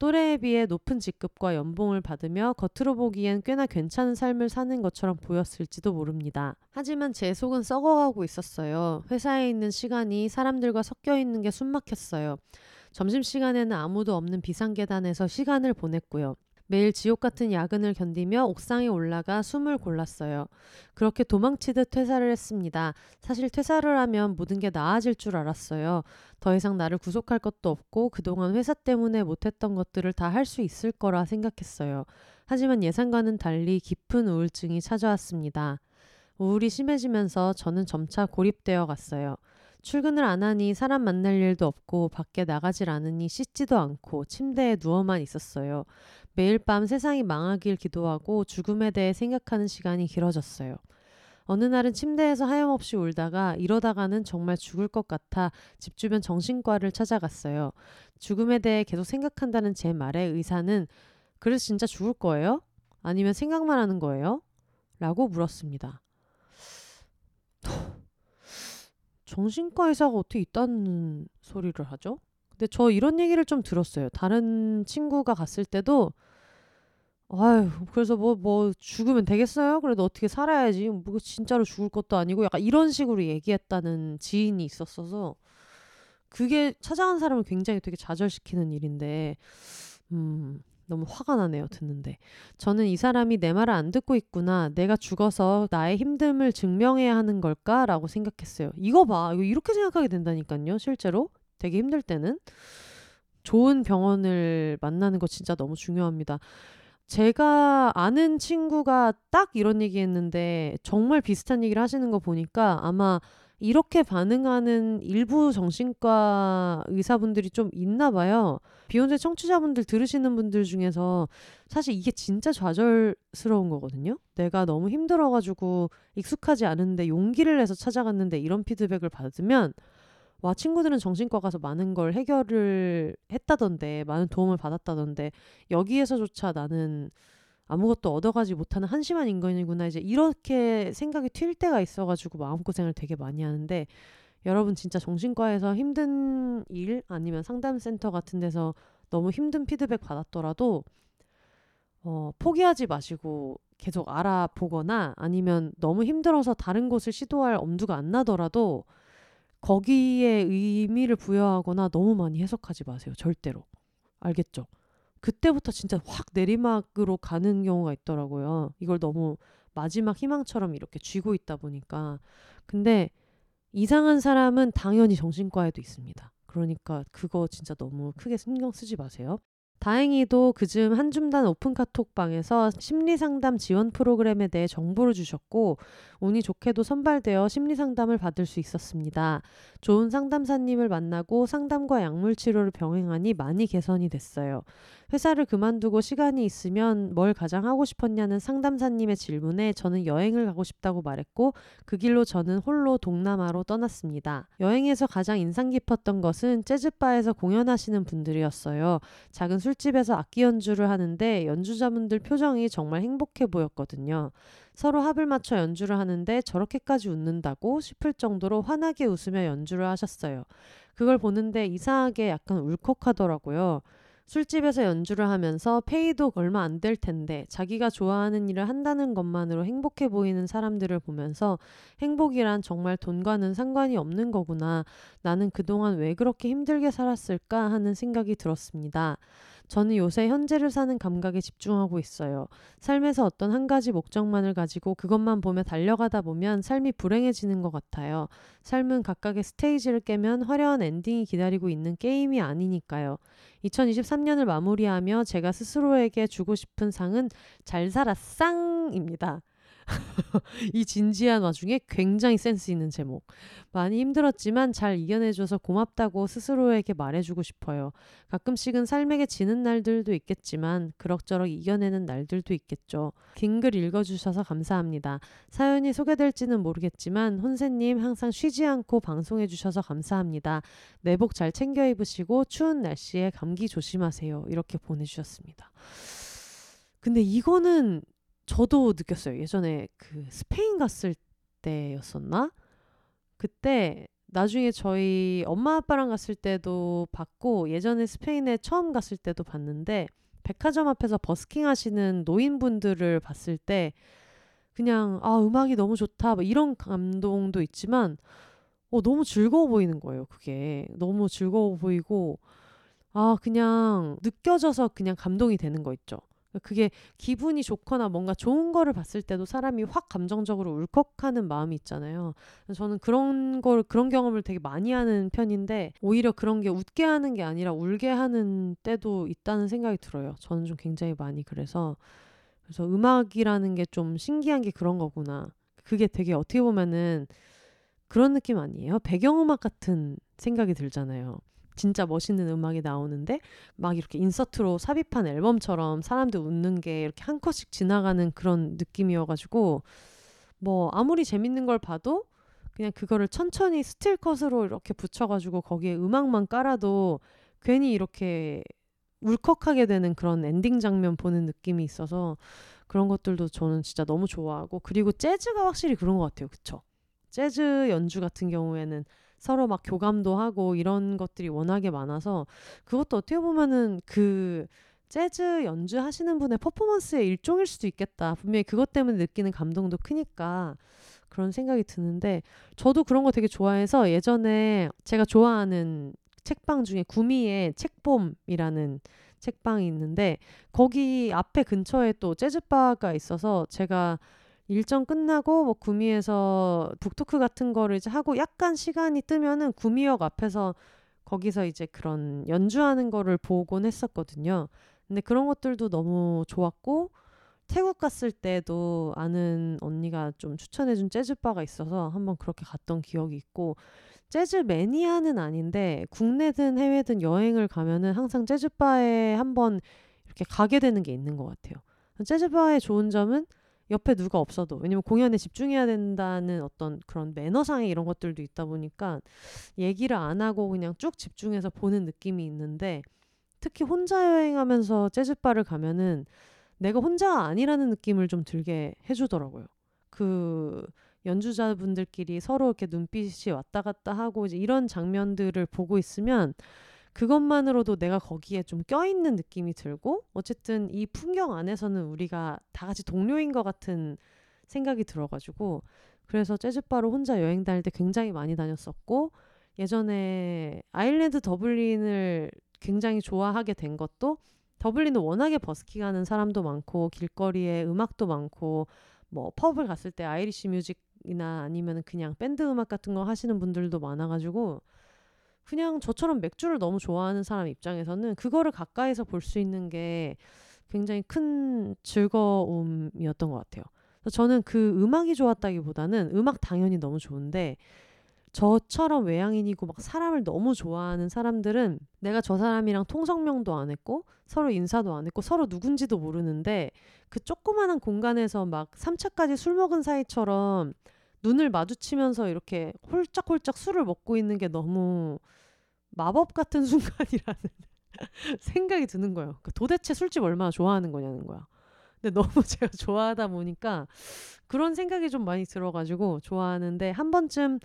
또래에 비해 높은 직급과 연봉을 받으며 겉으로 보기엔 꽤나 괜찮은 삶을 사는 것처럼 보였을지도 모릅니다. 하지만 제 속은 썩어가고 있었어요. 회사에 있는 시간이 사람들과 섞여 있는 게 숨막혔어요. 점심시간에는 아무도 없는 비상계단에서 시간을 보냈고요. 매일 지옥 같은 야근을 견디며 옥상에 올라가 숨을 골랐어요. 그렇게 도망치듯 퇴사를 했습니다. 사실 퇴사를 하면 모든 게 나아질 줄 알았어요. 더 이상 나를 구속할 것도 없고 그동안 회사 때문에 못했던 것들을 다 할 수 있을 거라 생각했어요. 하지만 예상과는 달리 깊은 우울증이 찾아왔습니다. 우울이 심해지면서 저는 점차 고립되어 갔어요. 출근을 안 하니 사람 만날 일도 없고 밖에 나가질 않으니 씻지도 않고 침대에 누워만 있었어요. 매일 밤 세상이 망하길 기도하고 죽음에 대해 생각하는 시간이 길어졌어요. 어느 날은 침대에서 하염없이 울다가 이러다가는 정말 죽을 것 같아 집 주변 정신과를 찾아갔어요. 죽음에 대해 계속 생각한다는 제 말에 의사는 그래서 진짜 죽을 거예요? 아니면 생각만 하는 거예요? 라고 물었습니다. 정신과 의사가 어떻게 있다는 소리를 하죠? 근데 저 이런 얘기를 좀 들었어요. 다른 친구가 갔을 때도 아유 그래서 뭐뭐 뭐 죽으면 되겠어요? 그래도 어떻게 살아야지. 뭐 진짜로 죽을 것도 아니고 약간 이런 식으로 얘기했다는 지인이 있었어서 그게 찾아간 사람을 굉장히 되게 좌절시키는 일인데 음 너무 화가 나네요 듣는데 저는 이 사람이 내 말을 안 듣고 있구나 내가 죽어서 나의 힘듦을 증명해야 하는 걸까라고 생각했어요 이거 봐 이거 이렇게 생각하게 된다니까요 실제로 되게 힘들 때는 좋은 병원을 만나는 거 진짜 너무 중요합니다. 제가 아는 친구가 딱 이런 얘기 했는데 정말 비슷한 얘기를 하시는 거 보니까 아마 이렇게 반응하는 일부 정신과 의사분들이 좀 있나 봐요. 비욘세 청취자분들 들으시는 분들 중에서 사실 이게 진짜 좌절스러운 거거든요. 내가 너무 힘들어가지고 익숙하지 않은데 용기를 내서 찾아갔는데 이런 피드백을 받으면 와 친구들은 정신과 가서 많은 걸 해결을 했다던데 많은 도움을 받았다던데 여기에서조차 나는 아무것도 얻어가지 못하는 한심한 인간이구나 이제 이렇게 생각이 튈 때가 있어가지고 마음고생을 되게 많이 하는데 여러분 진짜 정신과에서 힘든 일 아니면 상담센터 같은 데서 너무 힘든 피드백 받았더라도 어, 포기하지 마시고 계속 알아보거나 아니면 너무 힘들어서 다른 곳을 시도할 엄두가 안 나더라도 거기에 의미를 부여하거나 너무 많이 해석하지 마세요. 절대로. 알겠죠? 그때부터 진짜 확 내리막으로 가는 경우가 있더라고요. 이걸 너무 마지막 희망처럼 이렇게 쥐고 있다 보니까. 근데 이상한 사람은 당연히 정신과에도 있습니다. 그러니까 그거 진짜 너무 크게 신경 쓰지 마세요. 다행히도 그즈음 한줌단 오픈 카톡방에서 심리 상담 지원 프로그램에 대해 정보를 주셨고 운이 좋게도 선발되어 심리 상담을 받을 수 있었습니다. 좋은 상담사님을 만나고 상담과 약물 치료를 병행하니 많이 개선이 됐어요. 회사를 그만두고 시간이 있으면 뭘 가장 하고 싶었냐는 상담사님의 질문에 저는 여행을 가고 싶다고 말했고 그 길로 저는 홀로 동남아로 떠났습니다. 여행에서 가장 인상 깊었던 것은 재즈바에서 공연하시는 분들이었어요. 작은 술집에서 악기 연주를 하는데 연주자분들 표정이 정말 행복해 보였거든요. 서로 합을 맞춰 연주를 하는데 저렇게까지 웃는다고 싶을 정도로 환하게 웃으며 연주를 하셨어요. 그걸 보는데 이상하게 약간 울컥하더라고요. 술집에서 연주를 하면서 페이도 얼마 안 될 텐데 자기가 좋아하는 일을 한다는 것만으로 행복해 보이는 사람들을 보면서 행복이란 정말 돈과는 상관이 없는 거구나. 나는 그동안 왜 그렇게 힘들게 살았을까 하는 생각이 들었습니다. 저는 요새 현재를 사는 감각에 집중하고 있어요. 삶에서 어떤 한 가지 목적만을 가지고 그것만 보며 달려가다 보면 삶이 불행해지는 것 같아요. 삶은 각각의 스테이지를 깨면 화려한 엔딩이 기다리고 있는 게임이 아니니까요. 2023년을 마무리하며 제가 스스로에게 주고 싶은 상은 잘 살았쌍입니다. 이 진지한 와중에 굉장히 센스 있는 제목. 많이 힘들었지만 잘 이겨내줘서 고맙다고 스스로에게 말해주고 싶어요. 가끔씩은 삶에게 지는 날들도 있겠지만 그럭저럭 이겨내는 날들도 있겠죠. 긴 글 읽어주셔서 감사합니다. 사연이 소개될지는 모르겠지만 혼세님 항상 쉬지 않고 방송해주셔서 감사합니다. 내복 잘 챙겨 입으시고 추운 날씨에 감기 조심하세요. 이렇게 보내주셨습니다. 근데 이거는 저도 느꼈어요. 예전에 그 스페인 갔을 때였었나? 그때 나중에 저희 엄마 아빠랑 갔을 때도 봤고 예전에 스페인에 처음 갔을 때도 봤는데 백화점 앞에서 버스킹 하시는 노인분들을 봤을 때 그냥 아 음악이 너무 좋다 뭐 이런 감동도 있지만 어 너무 즐거워 보이는 거예요 그게 너무 즐거워 보이고 아 그냥 느껴져서 그냥 감동이 되는 거 있죠 그게 기분이 좋거나 뭔가 좋은 거를 봤을 때도 사람이 확 감정적으로 울컥하는 마음이 있잖아요. 저는 그런 걸 그런 경험을 되게 많이 하는 편인데 오히려 그런 게 웃게 하는 게 아니라 울게 하는 때도 있다는 생각이 들어요. 저는 좀 굉장히 많이 그래서 그래서 음악이라는 게 좀 신기한 게 그런 거구나. 그게 되게 어떻게 보면은 그런 느낌 아니에요? 배경음악 같은 생각이 들잖아요. 진짜 멋있는 음악이 나오는데 막 이렇게 인서트로 삽입한 앨범처럼 사람들 웃는 게 이렇게 한 컷씩 지나가는 그런 느낌이어가지고 뭐 아무리 재밌는 걸 봐도 그냥 그거를 천천히 스틸 컷으로 이렇게 붙여가지고 거기에 음악만 깔아도 괜히 이렇게 울컥하게 되는 그런 엔딩 장면 보는 느낌이 있어서 그런 것들도 저는 진짜 너무 좋아하고 그리고 재즈가 확실히 그런 것 같아요. 그쵸? 재즈 연주 같은 경우에는 서로 막 교감도 하고 이런 것들이 워낙에 많아서 그것도 어떻게 보면은 그 재즈 연주하시는 분의 퍼포먼스의 일종일 수도 있겠다. 분명히 그것 때문에 느끼는 감동도 크니까 그런 생각이 드는데 저도 그런 거 되게 좋아해서 예전에 제가 좋아하는 책방 중에 구미의 책봄이라는 책방이 있는데 거기 앞에 근처에 또 재즈바가 있어서 제가 일정 끝나고 뭐 구미에서 북토크 같은 거를 이제 하고 약간 시간이 뜨면은 구미역 앞에서 거기서 이제 그런 연주하는 거를 보곤 했었거든요. 근데 그런 것들도 너무 좋았고 태국 갔을 때도 아는 언니가 좀 추천해준 재즈바가 있어서 한번 그렇게 갔던 기억이 있고 재즈 매니아는 아닌데 국내든 해외든 여행을 가면은 항상 재즈바에 한번 이렇게 가게 되는 게 있는 것 같아요. 재즈바의 좋은 점은 옆에 누가 없어도 왜냐면 공연에 집중해야 된다는 어떤 그런 매너상의 이런 것들도 있다 보니까 얘기를 안 하고 그냥 쭉 집중해서 보는 느낌이 있는데 특히 혼자 여행하면서 재즈바를 가면은 내가 혼자가 아니라는 느낌을 좀 들게 해주더라고요. 그 연주자분들끼리 서로 이렇게 눈빛이 왔다 갔다 하고 이제 이런 장면들을 보고 있으면 그것만으로도 내가 거기에 좀 껴있는 느낌이 들고 어쨌든 이 풍경 안에서는 우리가 다 같이 동료인 것 같은 생각이 들어가지고 그래서 재즈바로 혼자 여행 다닐 때 굉장히 많이 다녔었고 예전에 아일랜드 더블린을 굉장히 좋아하게 된 것도 더블린은 워낙에 버스킹 하는 사람도 많고 길거리에 음악도 많고 뭐 펍을 갔을 때 Irish music이나 아니면 그냥 밴드 음악 같은 거 하시는 분들도 많아가지고 그냥 저처럼 맥주를 너무 좋아하는 사람 입장에서는 그거를 가까이서 볼 수 있는 게 굉장히 큰 즐거움이었던 것 같아요. 저는 그 음악이 좋았다기보다는 음악 당연히 너무 좋은데 저처럼 외향인이고 막 사람을 너무 좋아하는 사람들은 내가 저 사람이랑 통성명도 안 했고 서로 인사도 안 했고 서로 누군지도 모르는데 그 조그마한 공간에서 막 3차까지 술 먹은 사이처럼 눈을 마주치면서 이렇게 홀짝홀짝 술을 먹고 있는 게 너무 마법 같은 [laughs] 순간이라는 생각이 드는 거예요. 그러니까 도대체 술집 얼마나 좋아하는 거냐는 거야. 근데 너무 [laughs] 제가 좋아하다 보니까 그런 생각이 좀 많이 들어가지고 좋아하는데 한 번쯤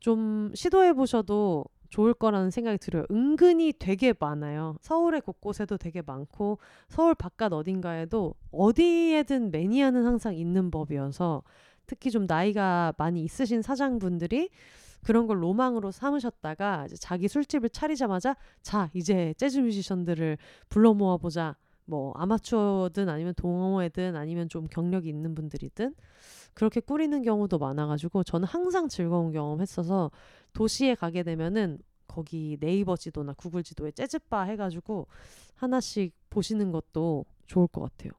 좀 시도해 보셔도 좋을 거라는 생각이 들어요. 은근히 되게 많아요. 서울의 곳곳에도 되게 많고 서울 바깥 어딘가에도 어디에든 매니아는 항상 있는 법이어서 특히 좀 나이가 많이 있으신 사장분들이 그런 걸 로망으로 삼으셨다가 이제 자기 술집을 차리자마자 자 이제 재즈 뮤지션들을 불러 모아보자 뭐 아마추어든 아니면 동호회든 아니면 좀 경력이 있는 분들이든 그렇게 꾸리는 경우도 많아가지고 저는 항상 즐거운 경험했어서 도시에 가게 되면은 거기 네이버 지도나 구글 지도에 재즈바 해가지고 하나씩 보시는 것도 좋을 것 같아요.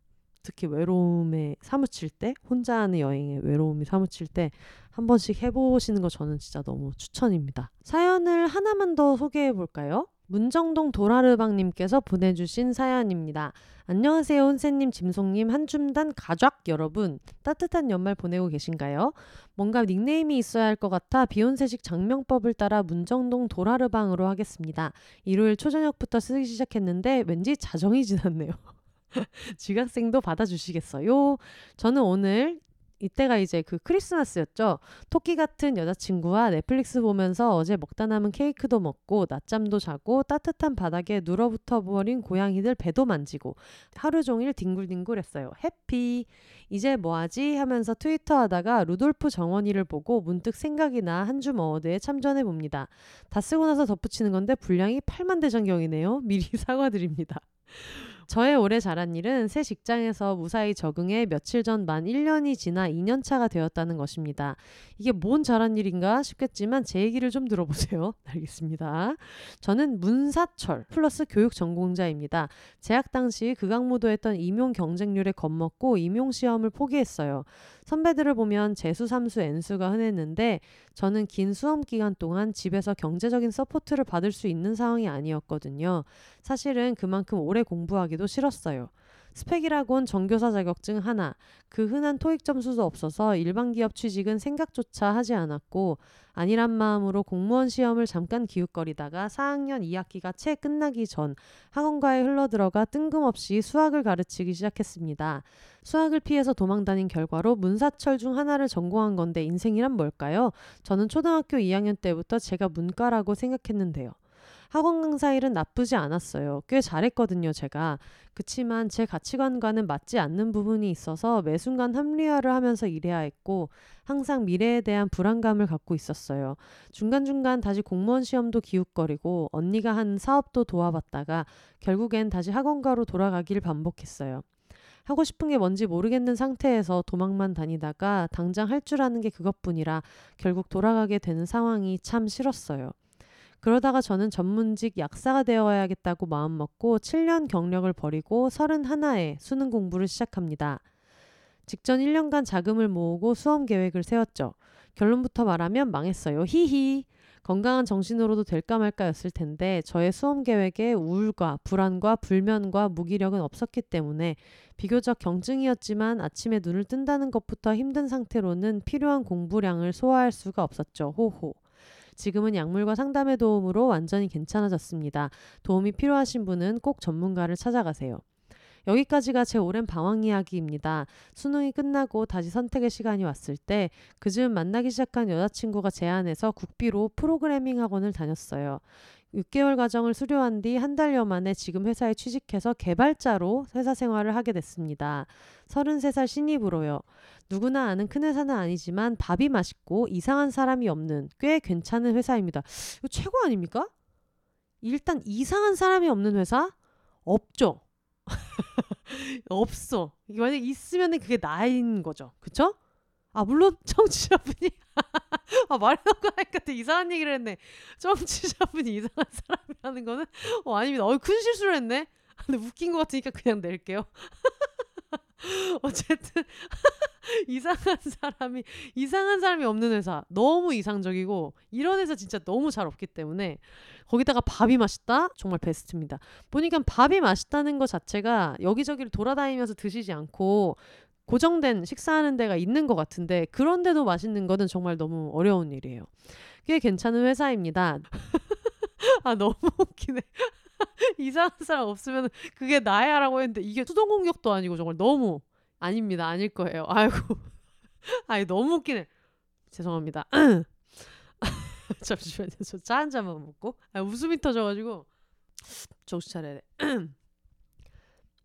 특히 외로움에 사무칠 때 혼자 하는 여행에 외로움이 사무칠 때 한 번씩 해보시는 거 저는 진짜 너무 추천입니다. 사연을 하나만 더 소개해 볼까요? 문정동 도라르방님께서 보내주신 사연입니다. 안녕하세요, 혼세님, 짐송님, 한줌단 가족 여러분. 따뜻한 연말 보내고 계신가요? 뭔가 닉네임이 있어야 할 것 같아 비욘세식 장명법을 따라 문정동 도라르방으로 하겠습니다. 일요일 초저녁부터 쓰기 시작했는데 왠지 자정이 지났네요. [laughs] [laughs] 지각생도 받아주시겠어요? 저는 오늘 이때가 이제 그 크리스마스였죠. 토끼 같은 여자친구와 넷플릭스 보면서 어제 먹다 남은 케이크도 먹고 낮잠도 자고 따뜻한 바닥에 누러붙어 버린 고양이들 배도 만지고 하루 종일 뒹굴뒹굴했어요. 해피. 이제 뭐하지 하면서 트위터 하다가 루돌프 정원이를 보고 문득 생각이 나 한줌 award에 참전해 봅니다. 다 쓰고 나서 덧붙이는 건데 분량이 8만 대장경이네요. [laughs] 미리 사과드립니다. 저의 올해 잘한 일은 새 직장에서 무사히 적응해 며칠 전 만 1년이 지나 2년 차가 되었다는 것입니다. 이게 뭔 잘한 일인가 싶겠지만 제 얘기를 좀 들어보세요. [laughs] 알겠습니다. 저는 문사철 플러스 교육 전공자입니다. 재학 당시 극악무도 했던 임용 경쟁률에 겁먹고 임용 시험을 포기했어요. 선배들을 보면 재수, 삼수, N수가 흔했는데 저는 긴 수험 기간 동안 집에서 경제적인 support를 받을 수 있는 상황이 아니었거든요. 사실은 그만큼 오래 공부하기도 싫었어요. 스펙이라곤 정교사 자격증 하나, 그 흔한 토익 점수도 없어서 일반 기업 취직은 생각조차 하지 않았고 안일한 마음으로 공무원 시험을 잠깐 기웃거리다가 4학년 2학기가 채 끝나기 전 학원가에 흘러들어가 뜬금없이 수학을 가르치기 시작했습니다. 수학을 피해서 도망다닌 결과로 문사철 중 하나를 전공한 건데 인생이란 뭘까요? 저는 초등학교 2학년 때부터 제가 문과라고 생각했는데요. 학원 강사 일은 나쁘지 않았어요. 꽤 잘했거든요, 제가. 그치만 제 가치관과는 맞지 않는 부분이 있어서 매 순간 합리화를 하면서 일해야 했고 항상 미래에 대한 불안감을 갖고 있었어요. 중간중간 다시 공무원 시험도 기웃거리고 언니가 한 사업도 도와봤다가 결국엔 다시 학원가로 돌아가길 반복했어요. 하고 싶은 게 뭔지 모르겠는 상태에서 도망만 다니다가 당장 할 줄 아는 게 그것뿐이라 결국 돌아가게 되는 상황이 참 싫었어요. 그러다가 저는 전문직 약사가 되어야겠다고 마음먹고 7년 경력을 버리고 31에 수능 공부를 시작합니다. 직전 1년간 자금을 모으고 수험 계획을 세웠죠. 결론부터 말하면 망했어요. 히히. 건강한 정신으로도 될까 말까였을 텐데 저의 수험 계획에 우울과 불안과 불면과 무기력은 없었기 때문에 비교적 경증이었지만 아침에 눈을 뜬다는 것부터 힘든 상태로는 필요한 공부량을 소화할 수가 없었죠. 호호. 지금은 약물과 상담의 도움으로 완전히 괜찮아졌습니다. 도움이 필요하신 분은 꼭 전문가를 찾아가세요. 여기까지가 제 오랜 방황 이야기입니다. 수능이 끝나고 다시 선택의 시간이 왔을 때 그즈음 만나기 시작한 여자친구가 제안해서 국비로 프로그래밍 학원을 다녔어요. 6개월 과정을 수료한 뒤 한 달여 만에 지금 회사에 취직해서 개발자로 회사 생활을 하게 됐습니다. 33살 신입으로요. 누구나 아는 큰 회사는 아니지만 밥이 맛있고 이상한 사람이 없는 꽤 괜찮은 회사입니다. 이거 최고 아닙니까? 일단 이상한 사람이 없는 회사 없죠. [laughs] 없어. 만약 있으면 그게 나인 거죠. 그쵸? 아 물론 [laughs] 청취자분이 [laughs] 아 말해놓고 하니까 되게 이상한 얘기를 했네. 청취자분이 이상한 사람이라는 거는 어 아닙니다. 어큰 실수를 했네. 근데 웃긴 것 같으니까 그냥 낼게요. [laughs] 어쨌든 이상한 사람이 이상한 사람이 없는 회사 너무 이상적이고 이런 회사 진짜 너무 잘 없기 때문에 거기다가 밥이 맛있다 정말 베스트입니다. 보니까 밥이 맛있다는 것 자체가 여기저기를 돌아다니면서 드시지 않고 고정된 식사하는 데가 있는 것 같은데 그런데도 맛있는 거는 정말 너무 어려운 일이에요. 꽤 괜찮은 회사입니다. [laughs] 아 너무 웃기네. [laughs] 이상한 사람 없으면 그게 나야라고 했는데 이게 수동 공격도 아니고 정말 너무 아닙니다. 아닐 거예요. [laughs] 아이고. 아이 너무 웃기네. 죄송합니다. 잠시만요. 저짜한 잔만 먹고. 아, 웃음이 터져가지고 [clears throat] 정신 차려야 돼. [clears throat]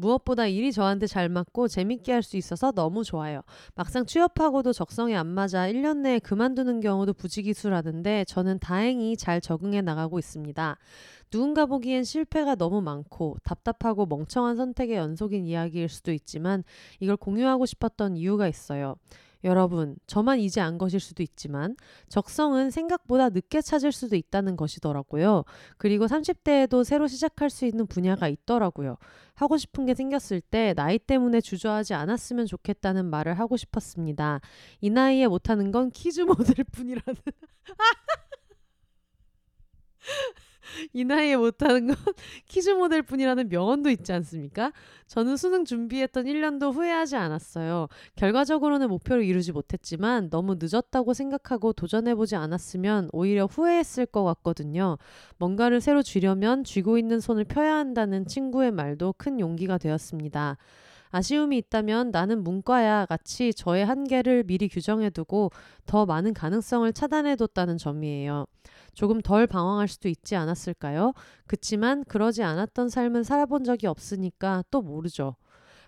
무엇보다 일이 저한테 잘 맞고 재밌게 할 수 있어서 너무 좋아요. 막상 취업하고도 적성에 안 맞아 1년 내에 그만두는 경우도 부지기수라는데 저는 다행히 잘 적응해 나가고 있습니다. 누군가 보기엔 실패가 너무 많고 답답하고 멍청한 선택의 연속인 이야기일 수도 있지만 이걸 공유하고 싶었던 이유가 있어요. 여러분, 저만 이제 안 것일 수도 있지만 적성은 생각보다 늦게 찾을 수도 있다는 것이더라고요. 그리고 30대에도 새로 시작할 수 있는 분야가 있더라고요. 하고 싶은 게 생겼을 때 나이 때문에 주저하지 않았으면 좋겠다는 말을 하고 싶었습니다. 이 나이에 못하는 건 키즈 모델 [laughs] 뿐이라는. [laughs] 이 나이에 못하는 건 [laughs] 키즈 모델 뿐이라는 명언도 있지 않습니까? 저는 수능 준비했던 1년도 후회하지 않았어요. 결과적으로는 목표를 이루지 못했지만 너무 늦었다고 생각하고 도전해보지 않았으면 오히려 후회했을 것 같거든요. 뭔가를 새로 쥐려면 쥐고 있는 손을 펴야 한다는 친구의 말도 큰 용기가 되었습니다. 아쉬움이 있다면 나는 문과야 같이 저의 한계를 미리 규정해두고 더 많은 가능성을 차단해뒀다는 점이에요. 조금 덜 방황할 수도 있지 않았을까요? 그치만 그러지 않았던 삶은 살아본 적이 없으니까 또 모르죠.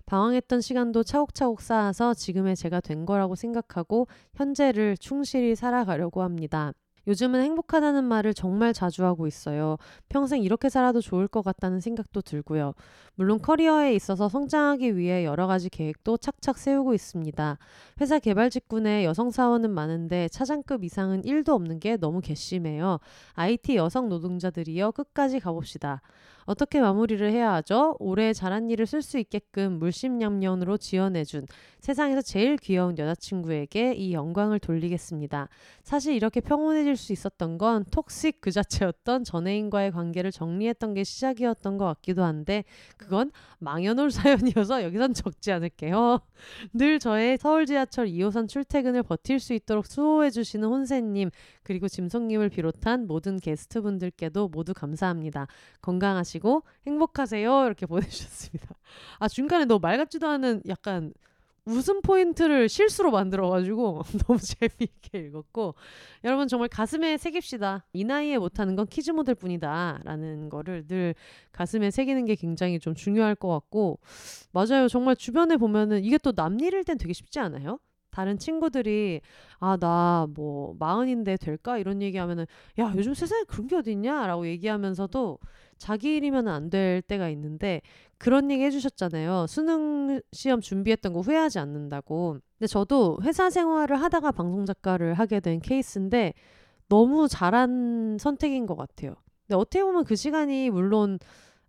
방황했던 시간도 차곡차곡 쌓아서 지금의 제가 된 거라고 생각하고 현재를 충실히 살아가려고 합니다. 요즘은 행복하다는 말을 정말 자주 하고 있어요. 평생 이렇게 살아도 좋을 것 같다는 생각도 들고요. 물론 커리어에 있어서 성장하기 위해 여러 가지 계획도 착착 세우고 있습니다. 회사 개발 직군에 여성 사원은 많은데 차장급 이상은 1도 없는 게 너무 괘씸해요. IT 여성 노동자들이여 끝까지 가봅시다. 어떻게 마무리를 해야 하죠? 올해 잘한 일을 쓸 수 있게끔 물심양면으로 지원해준 세상에서 제일 귀여운 여자친구에게 이 영광을 돌리겠습니다. 사실 이렇게 평온해질 수 있었던 건 톡식 그 자체였던 전애인과의 관계를 정리했던 게 시작이었던 것 같기도 한데 그건 망연올 [laughs] 사연이어서 여기선 적지 않을게요. 늘 저의 서울 지하철 2호선 출퇴근을 버틸 수 있도록 수호해 주시는 혼세님 그리고 짐송님을 비롯한 모든 게스트분들께도 모두 감사합니다. 건강하시 고 행복하세요. 이렇게 [laughs] 보내주셨습니다. 아 중간에 너말 같지도 않은 약간 웃음 포인트를 실수로 만들어가지고 [laughs] 너무 재미있게 읽었고 여러분 정말 가슴에 새깁시다. 이 나이에 못하는 건 키즈 모델 뿐이다 라는 거를 늘 가슴에 새기는 게 굉장히 좀 중요할 것 같고 맞아요. 정말 주변에 보면은 이게 또 남일일 땐 되게 쉽지 않아요? 다른 친구들이 아 나 뭐 마흔인데 될까 이런 얘기하면은 야 요즘 세상에 그런 게 어딨냐라고 얘기하면서도 자기 일이면 안 될 때가 있는데 그런 얘기 해주셨잖아요. 수능 시험 준비했던 거 후회하지 않는다고. 근데 저도 회사 생활을 하다가 방송 작가를 하게 된 케이스인데 너무 잘한 선택인 것 같아요. 근데 어떻게 보면 그 시간이 물론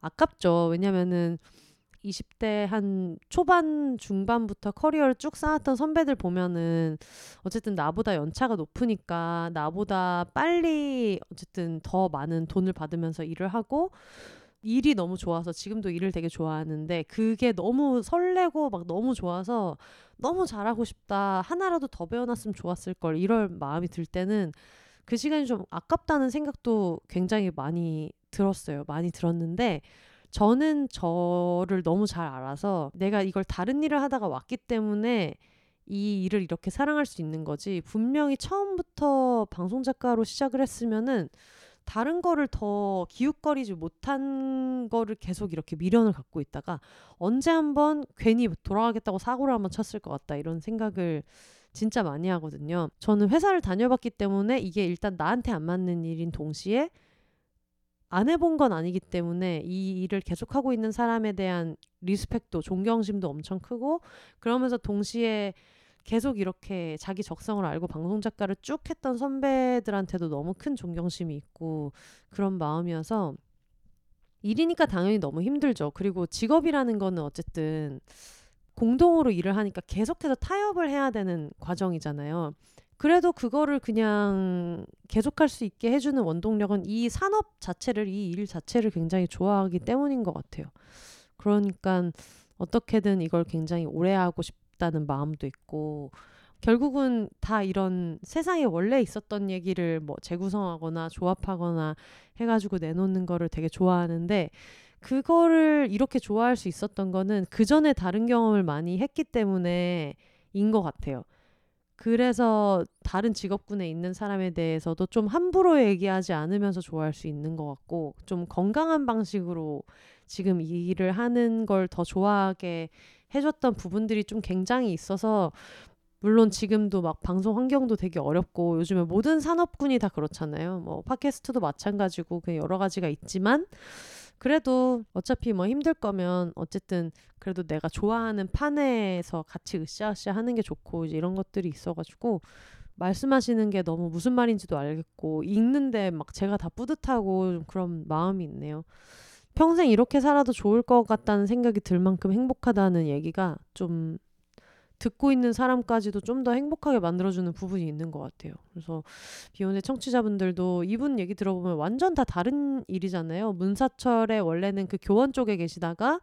아깝죠. 왜냐면은 20대 한 초반 중반부터 커리어를 쭉 쌓았던 선배들 보면은 어쨌든 나보다 연차가 높으니까 나보다 빨리 어쨌든 더 많은 돈을 받으면서 일을 하고 일이 너무 좋아서 지금도 일을 되게 좋아하는데 그게 너무 설레고 막 너무 좋아서 너무 잘하고 싶다. 하나라도 더 배워놨으면 좋았을 걸. 이럴 마음이 들 때는 그 시간이 좀 아깝다는 생각도 굉장히 많이 들었어요. 많이 들었는데 저는 저를 너무 잘 알아서 내가 이걸 다른 일을 하다가 왔기 때문에 이 일을 이렇게 사랑할 수 있는 거지. 분명히 처음부터 방송 작가로 시작을 했으면은 다른 거를 더 기웃거리지 못한 거를 계속 이렇게 미련을 갖고 있다가 언제 한번 괜히 돌아가겠다고 사고를 한번 쳤을 것 같다 이런 생각을 진짜 많이 하거든요. 저는 회사를 다녀봤기 때문에 이게 일단 나한테 안 맞는 일인 동시에 안 해본 건 아니기 때문에 이 일을 계속하고 있는 사람에 대한 리스펙도 존경심도 엄청 크고 그러면서 동시에 계속 이렇게 자기 적성을 알고 방송 작가를 쭉 했던 선배들한테도 너무 큰 존경심이 있고 그런 마음이어서 일이니까 당연히 너무 힘들죠. 그리고 직업이라는 거는 어쨌든 공동으로 일을 하니까 계속해서 타협을 해야 되는 과정이잖아요. 그래도 그거를 그냥 계속할 수 있게 해주는 원동력은 이 산업 자체를, 이 일 자체를 굉장히 좋아하기 때문인 것 같아요. 그러니까 어떻게든 이걸 굉장히 오래 하고 싶다는 마음도 있고, 결국은 다 이런 세상에 원래 있었던 얘기를 뭐 재구성하거나 조합하거나 해가지고 내놓는 거를 되게 좋아하는데, 그거를 이렇게 좋아할 수 있었던 거는 그 전에 다른 경험을 많이 했기 때문에 인 것 같아요. 그래서 다른 직업군에 있는 사람에 대해서도 좀 함부로 얘기하지 않으면서 좋아할 수 있는 것 같고 좀 건강한 방식으로 지금 이 일을 하는 걸 더 좋아하게 해줬던 부분들이 좀 굉장히 있어서 물론 지금도 막 방송 환경도 되게 어렵고 요즘에 모든 산업군이 다 그렇잖아요. 뭐 팟캐스트도 마찬가지고 그 여러 가지가 있지만 그래도 어차피 뭐 힘들 거면 어쨌든 그래도 내가 좋아하는 판에서 같이 으쌰으쌰 하는 게 좋고 이제 이런 것들이 있어가지고 말씀하시는 게 너무 무슨 말인지도 알겠고 읽는데 막 제가 다 뿌듯하고 그런 마음이 있네요. 평생 이렇게 살아도 좋을 것 같다는 생각이 들 만큼 행복하다는 얘기가 좀 듣고 있는 사람까지도 좀 더 행복하게 만들어주는 부분이 있는 것 같아요. 그래서 비욘의 청취자분들도 이분 얘기 들어보면 완전 다 다른 일이잖아요. 문사철에 원래는 그 교원 쪽에 계시다가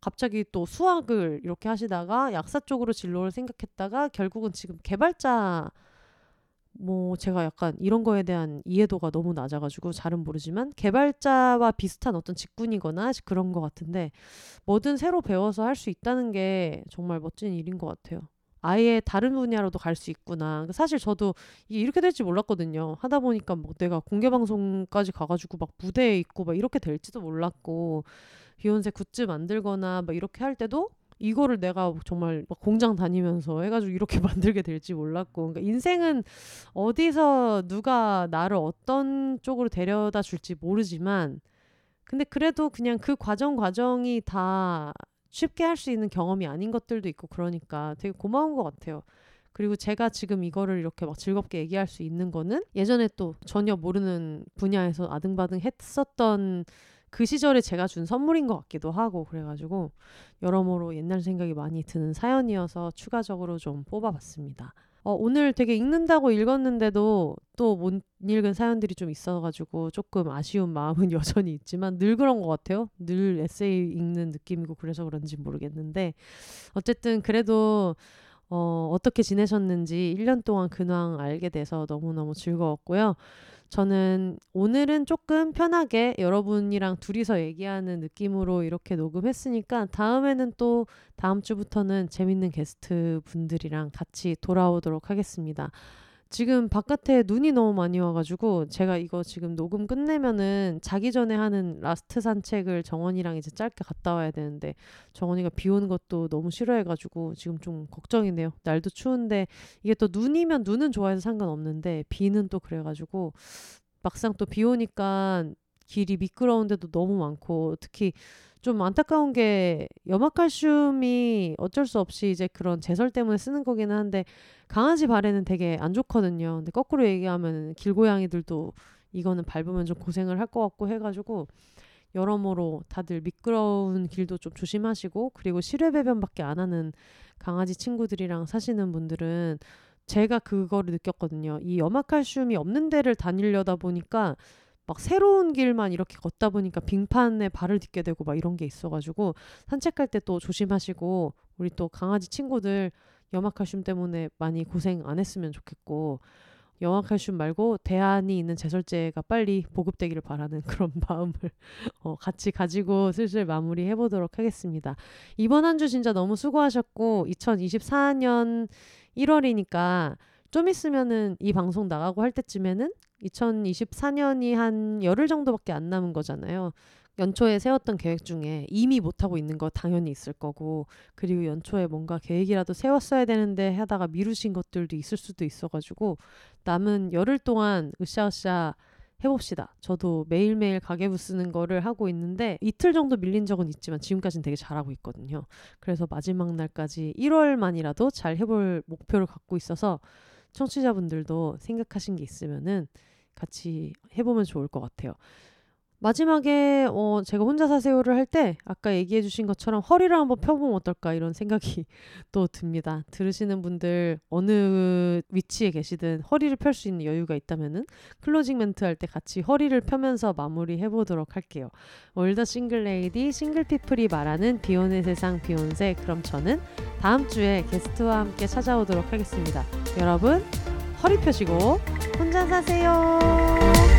갑자기 또 수학을 이렇게 하시다가 약사 쪽으로 진로를 생각했다가 결국은 지금 개발자 뭐 제가 약간 이런 거에 대한 이해도가 너무 낮아가지고 잘은 모르지만 개발자와 비슷한 어떤 직군이거나 그런 것 같은데 뭐든 새로 배워서 할 수 있다는 게 정말 멋진 일인 것 같아요. 아예 다른 분야로도 갈 수 있구나. 사실 저도 이렇게 될지 몰랐거든요. 하다 보니까 뭐 내가 공개 방송까지 가가지고 막 무대에 있고 막 이렇게 될지도 몰랐고 비욘세 굿즈 만들거나 막 이렇게 할 때도 이거를 내가 정말 막 공장 다니면서 해가지고 이렇게 [laughs] 만들게 될지 몰랐고 그러니까 인생은 어디서 누가 나를 어떤 쪽으로 데려다 줄지 모르지만 근데 그래도 그냥 그 과정 과정이 다 쉽게 할 수 있는 경험이 아닌 것들도 있고 그러니까 되게 고마운 것 같아요. 그리고 제가 지금 이거를 이렇게 막 즐겁게 얘기할 수 있는 거는 예전에 또 전혀 모르는 분야에서 아등바등 했었던 그 시절에 제가 준 선물인 것 같기도 하고 그래가지고 여러모로 옛날 생각이 많이 드는 사연이어서 추가적으로 좀 뽑아봤습니다. 어, 오늘 되게 읽는다고 읽었는데도 또 못 읽은 사연들이 좀 있어가지고 조금 아쉬운 마음은 [laughs] 여전히 있지만 늘 그런 것 같아요. 늘 에세이 읽는 느낌이고 그래서 그런지 모르겠는데 어쨌든 그래도 어, 어떻게 지내셨는지 1년 동안 근황 알게 돼서 너무너무 즐거웠고요. 저는 오늘은 조금 편하게 여러분이랑 둘이서 얘기하는 느낌으로 이렇게 녹음했으니까 다음에는 또 다음 주부터는 재밌는 게스트 분들이랑 같이 돌아오도록 하겠습니다. 지금 바깥에 눈이 너무 많이 와가지고 제가 이거 지금 녹음 끝내면은 자기 전에 하는 last 산책을 정원이랑 이제 짧게 갔다 와야 되는데 정원이가 비 오는 것도 너무 싫어해가지고 지금 좀 걱정이네요. 날도 추운데 이게 또 눈이면 눈은 좋아해서 상관없는데 비는 또 그래가지고 막상 또 비 오니까 길이 미끄러운데도 너무 많고 특히 좀 안타까운 게 염화칼슘이 어쩔 수 없이 이제 그런 제설 때문에 쓰는 거기는 한데 강아지 발에는 되게 안 좋거든요. 근데 거꾸로 얘기하면 길고양이들도 이거는 밟으면 좀 고생을 할 것 같고 해가지고 여러모로 다들 미끄러운 길도 좀 조심하시고 그리고 실외 배변밖에 안 하는 강아지 친구들이랑 사시는 분들은 제가 그거를 느꼈거든요. 이 염화칼슘이 없는 데를 다니려다 보니까 막 새로운 길만 이렇게 걷다 보니까 빙판에 발을 딛게 되고 막 이런 게 있어가지고 산책할 때 또 조심하시고 우리 또 강아지 친구들 염화칼슘 때문에 많이 고생 안 했으면 좋겠고 영화칼슘 말고 대안이 있는 제설제가 빨리 보급되기를 바라는 [laughs] 그런 마음을 어, 같이 가지고 슬슬 마무리해 보도록 하겠습니다. 이번 한 주 진짜 너무 수고하셨고 2024년 1월이니까 좀 있으면은 이 방송 나가고 할 때쯤에는 2024년이 한 열흘 정도밖에 안 남은 거잖아요. 연초에 세웠던 계획 중에 이미 못하고 있는 거 당연히 있을 거고 그리고 연초에 뭔가 계획이라도 세웠어야 되는데 하다가 미루신 것들도 있을 수도 있어가지고 남은 열흘 동안 으쌰으쌰 해봅시다. 저도 매일매일 가계부 쓰는 거를 하고 있는데 이틀 정도 밀린 적은 있지만 지금까지는 되게 잘하고 있거든요. 그래서 마지막 날까지 1월만이라도 잘 해볼 목표를 갖고 있어서 청취자분들도 생각하신 게 있으면은 같이 해보면 좋을 것 같아요. 마지막에 어 제가 혼자 사세요를 할 때 아까 얘기해 주신 것처럼 허리를 한번 펴보면 어떨까 이런 생각이 [laughs] 또 듭니다. 들으시는 분들 어느 위치에 계시든 허리를 펼 수 있는 여유가 있다면은 클로징 멘트 할 때 같이 허리를 펴면서 마무리 해 보도록 할게요. 월더 싱글레이디 싱글피플이 말하는 비혼의 세상 비혼세 그럼 저는 다음 주에 게스트와 함께 찾아오도록 하겠습니다. 여러분 허리 펴시고 혼자 사세요.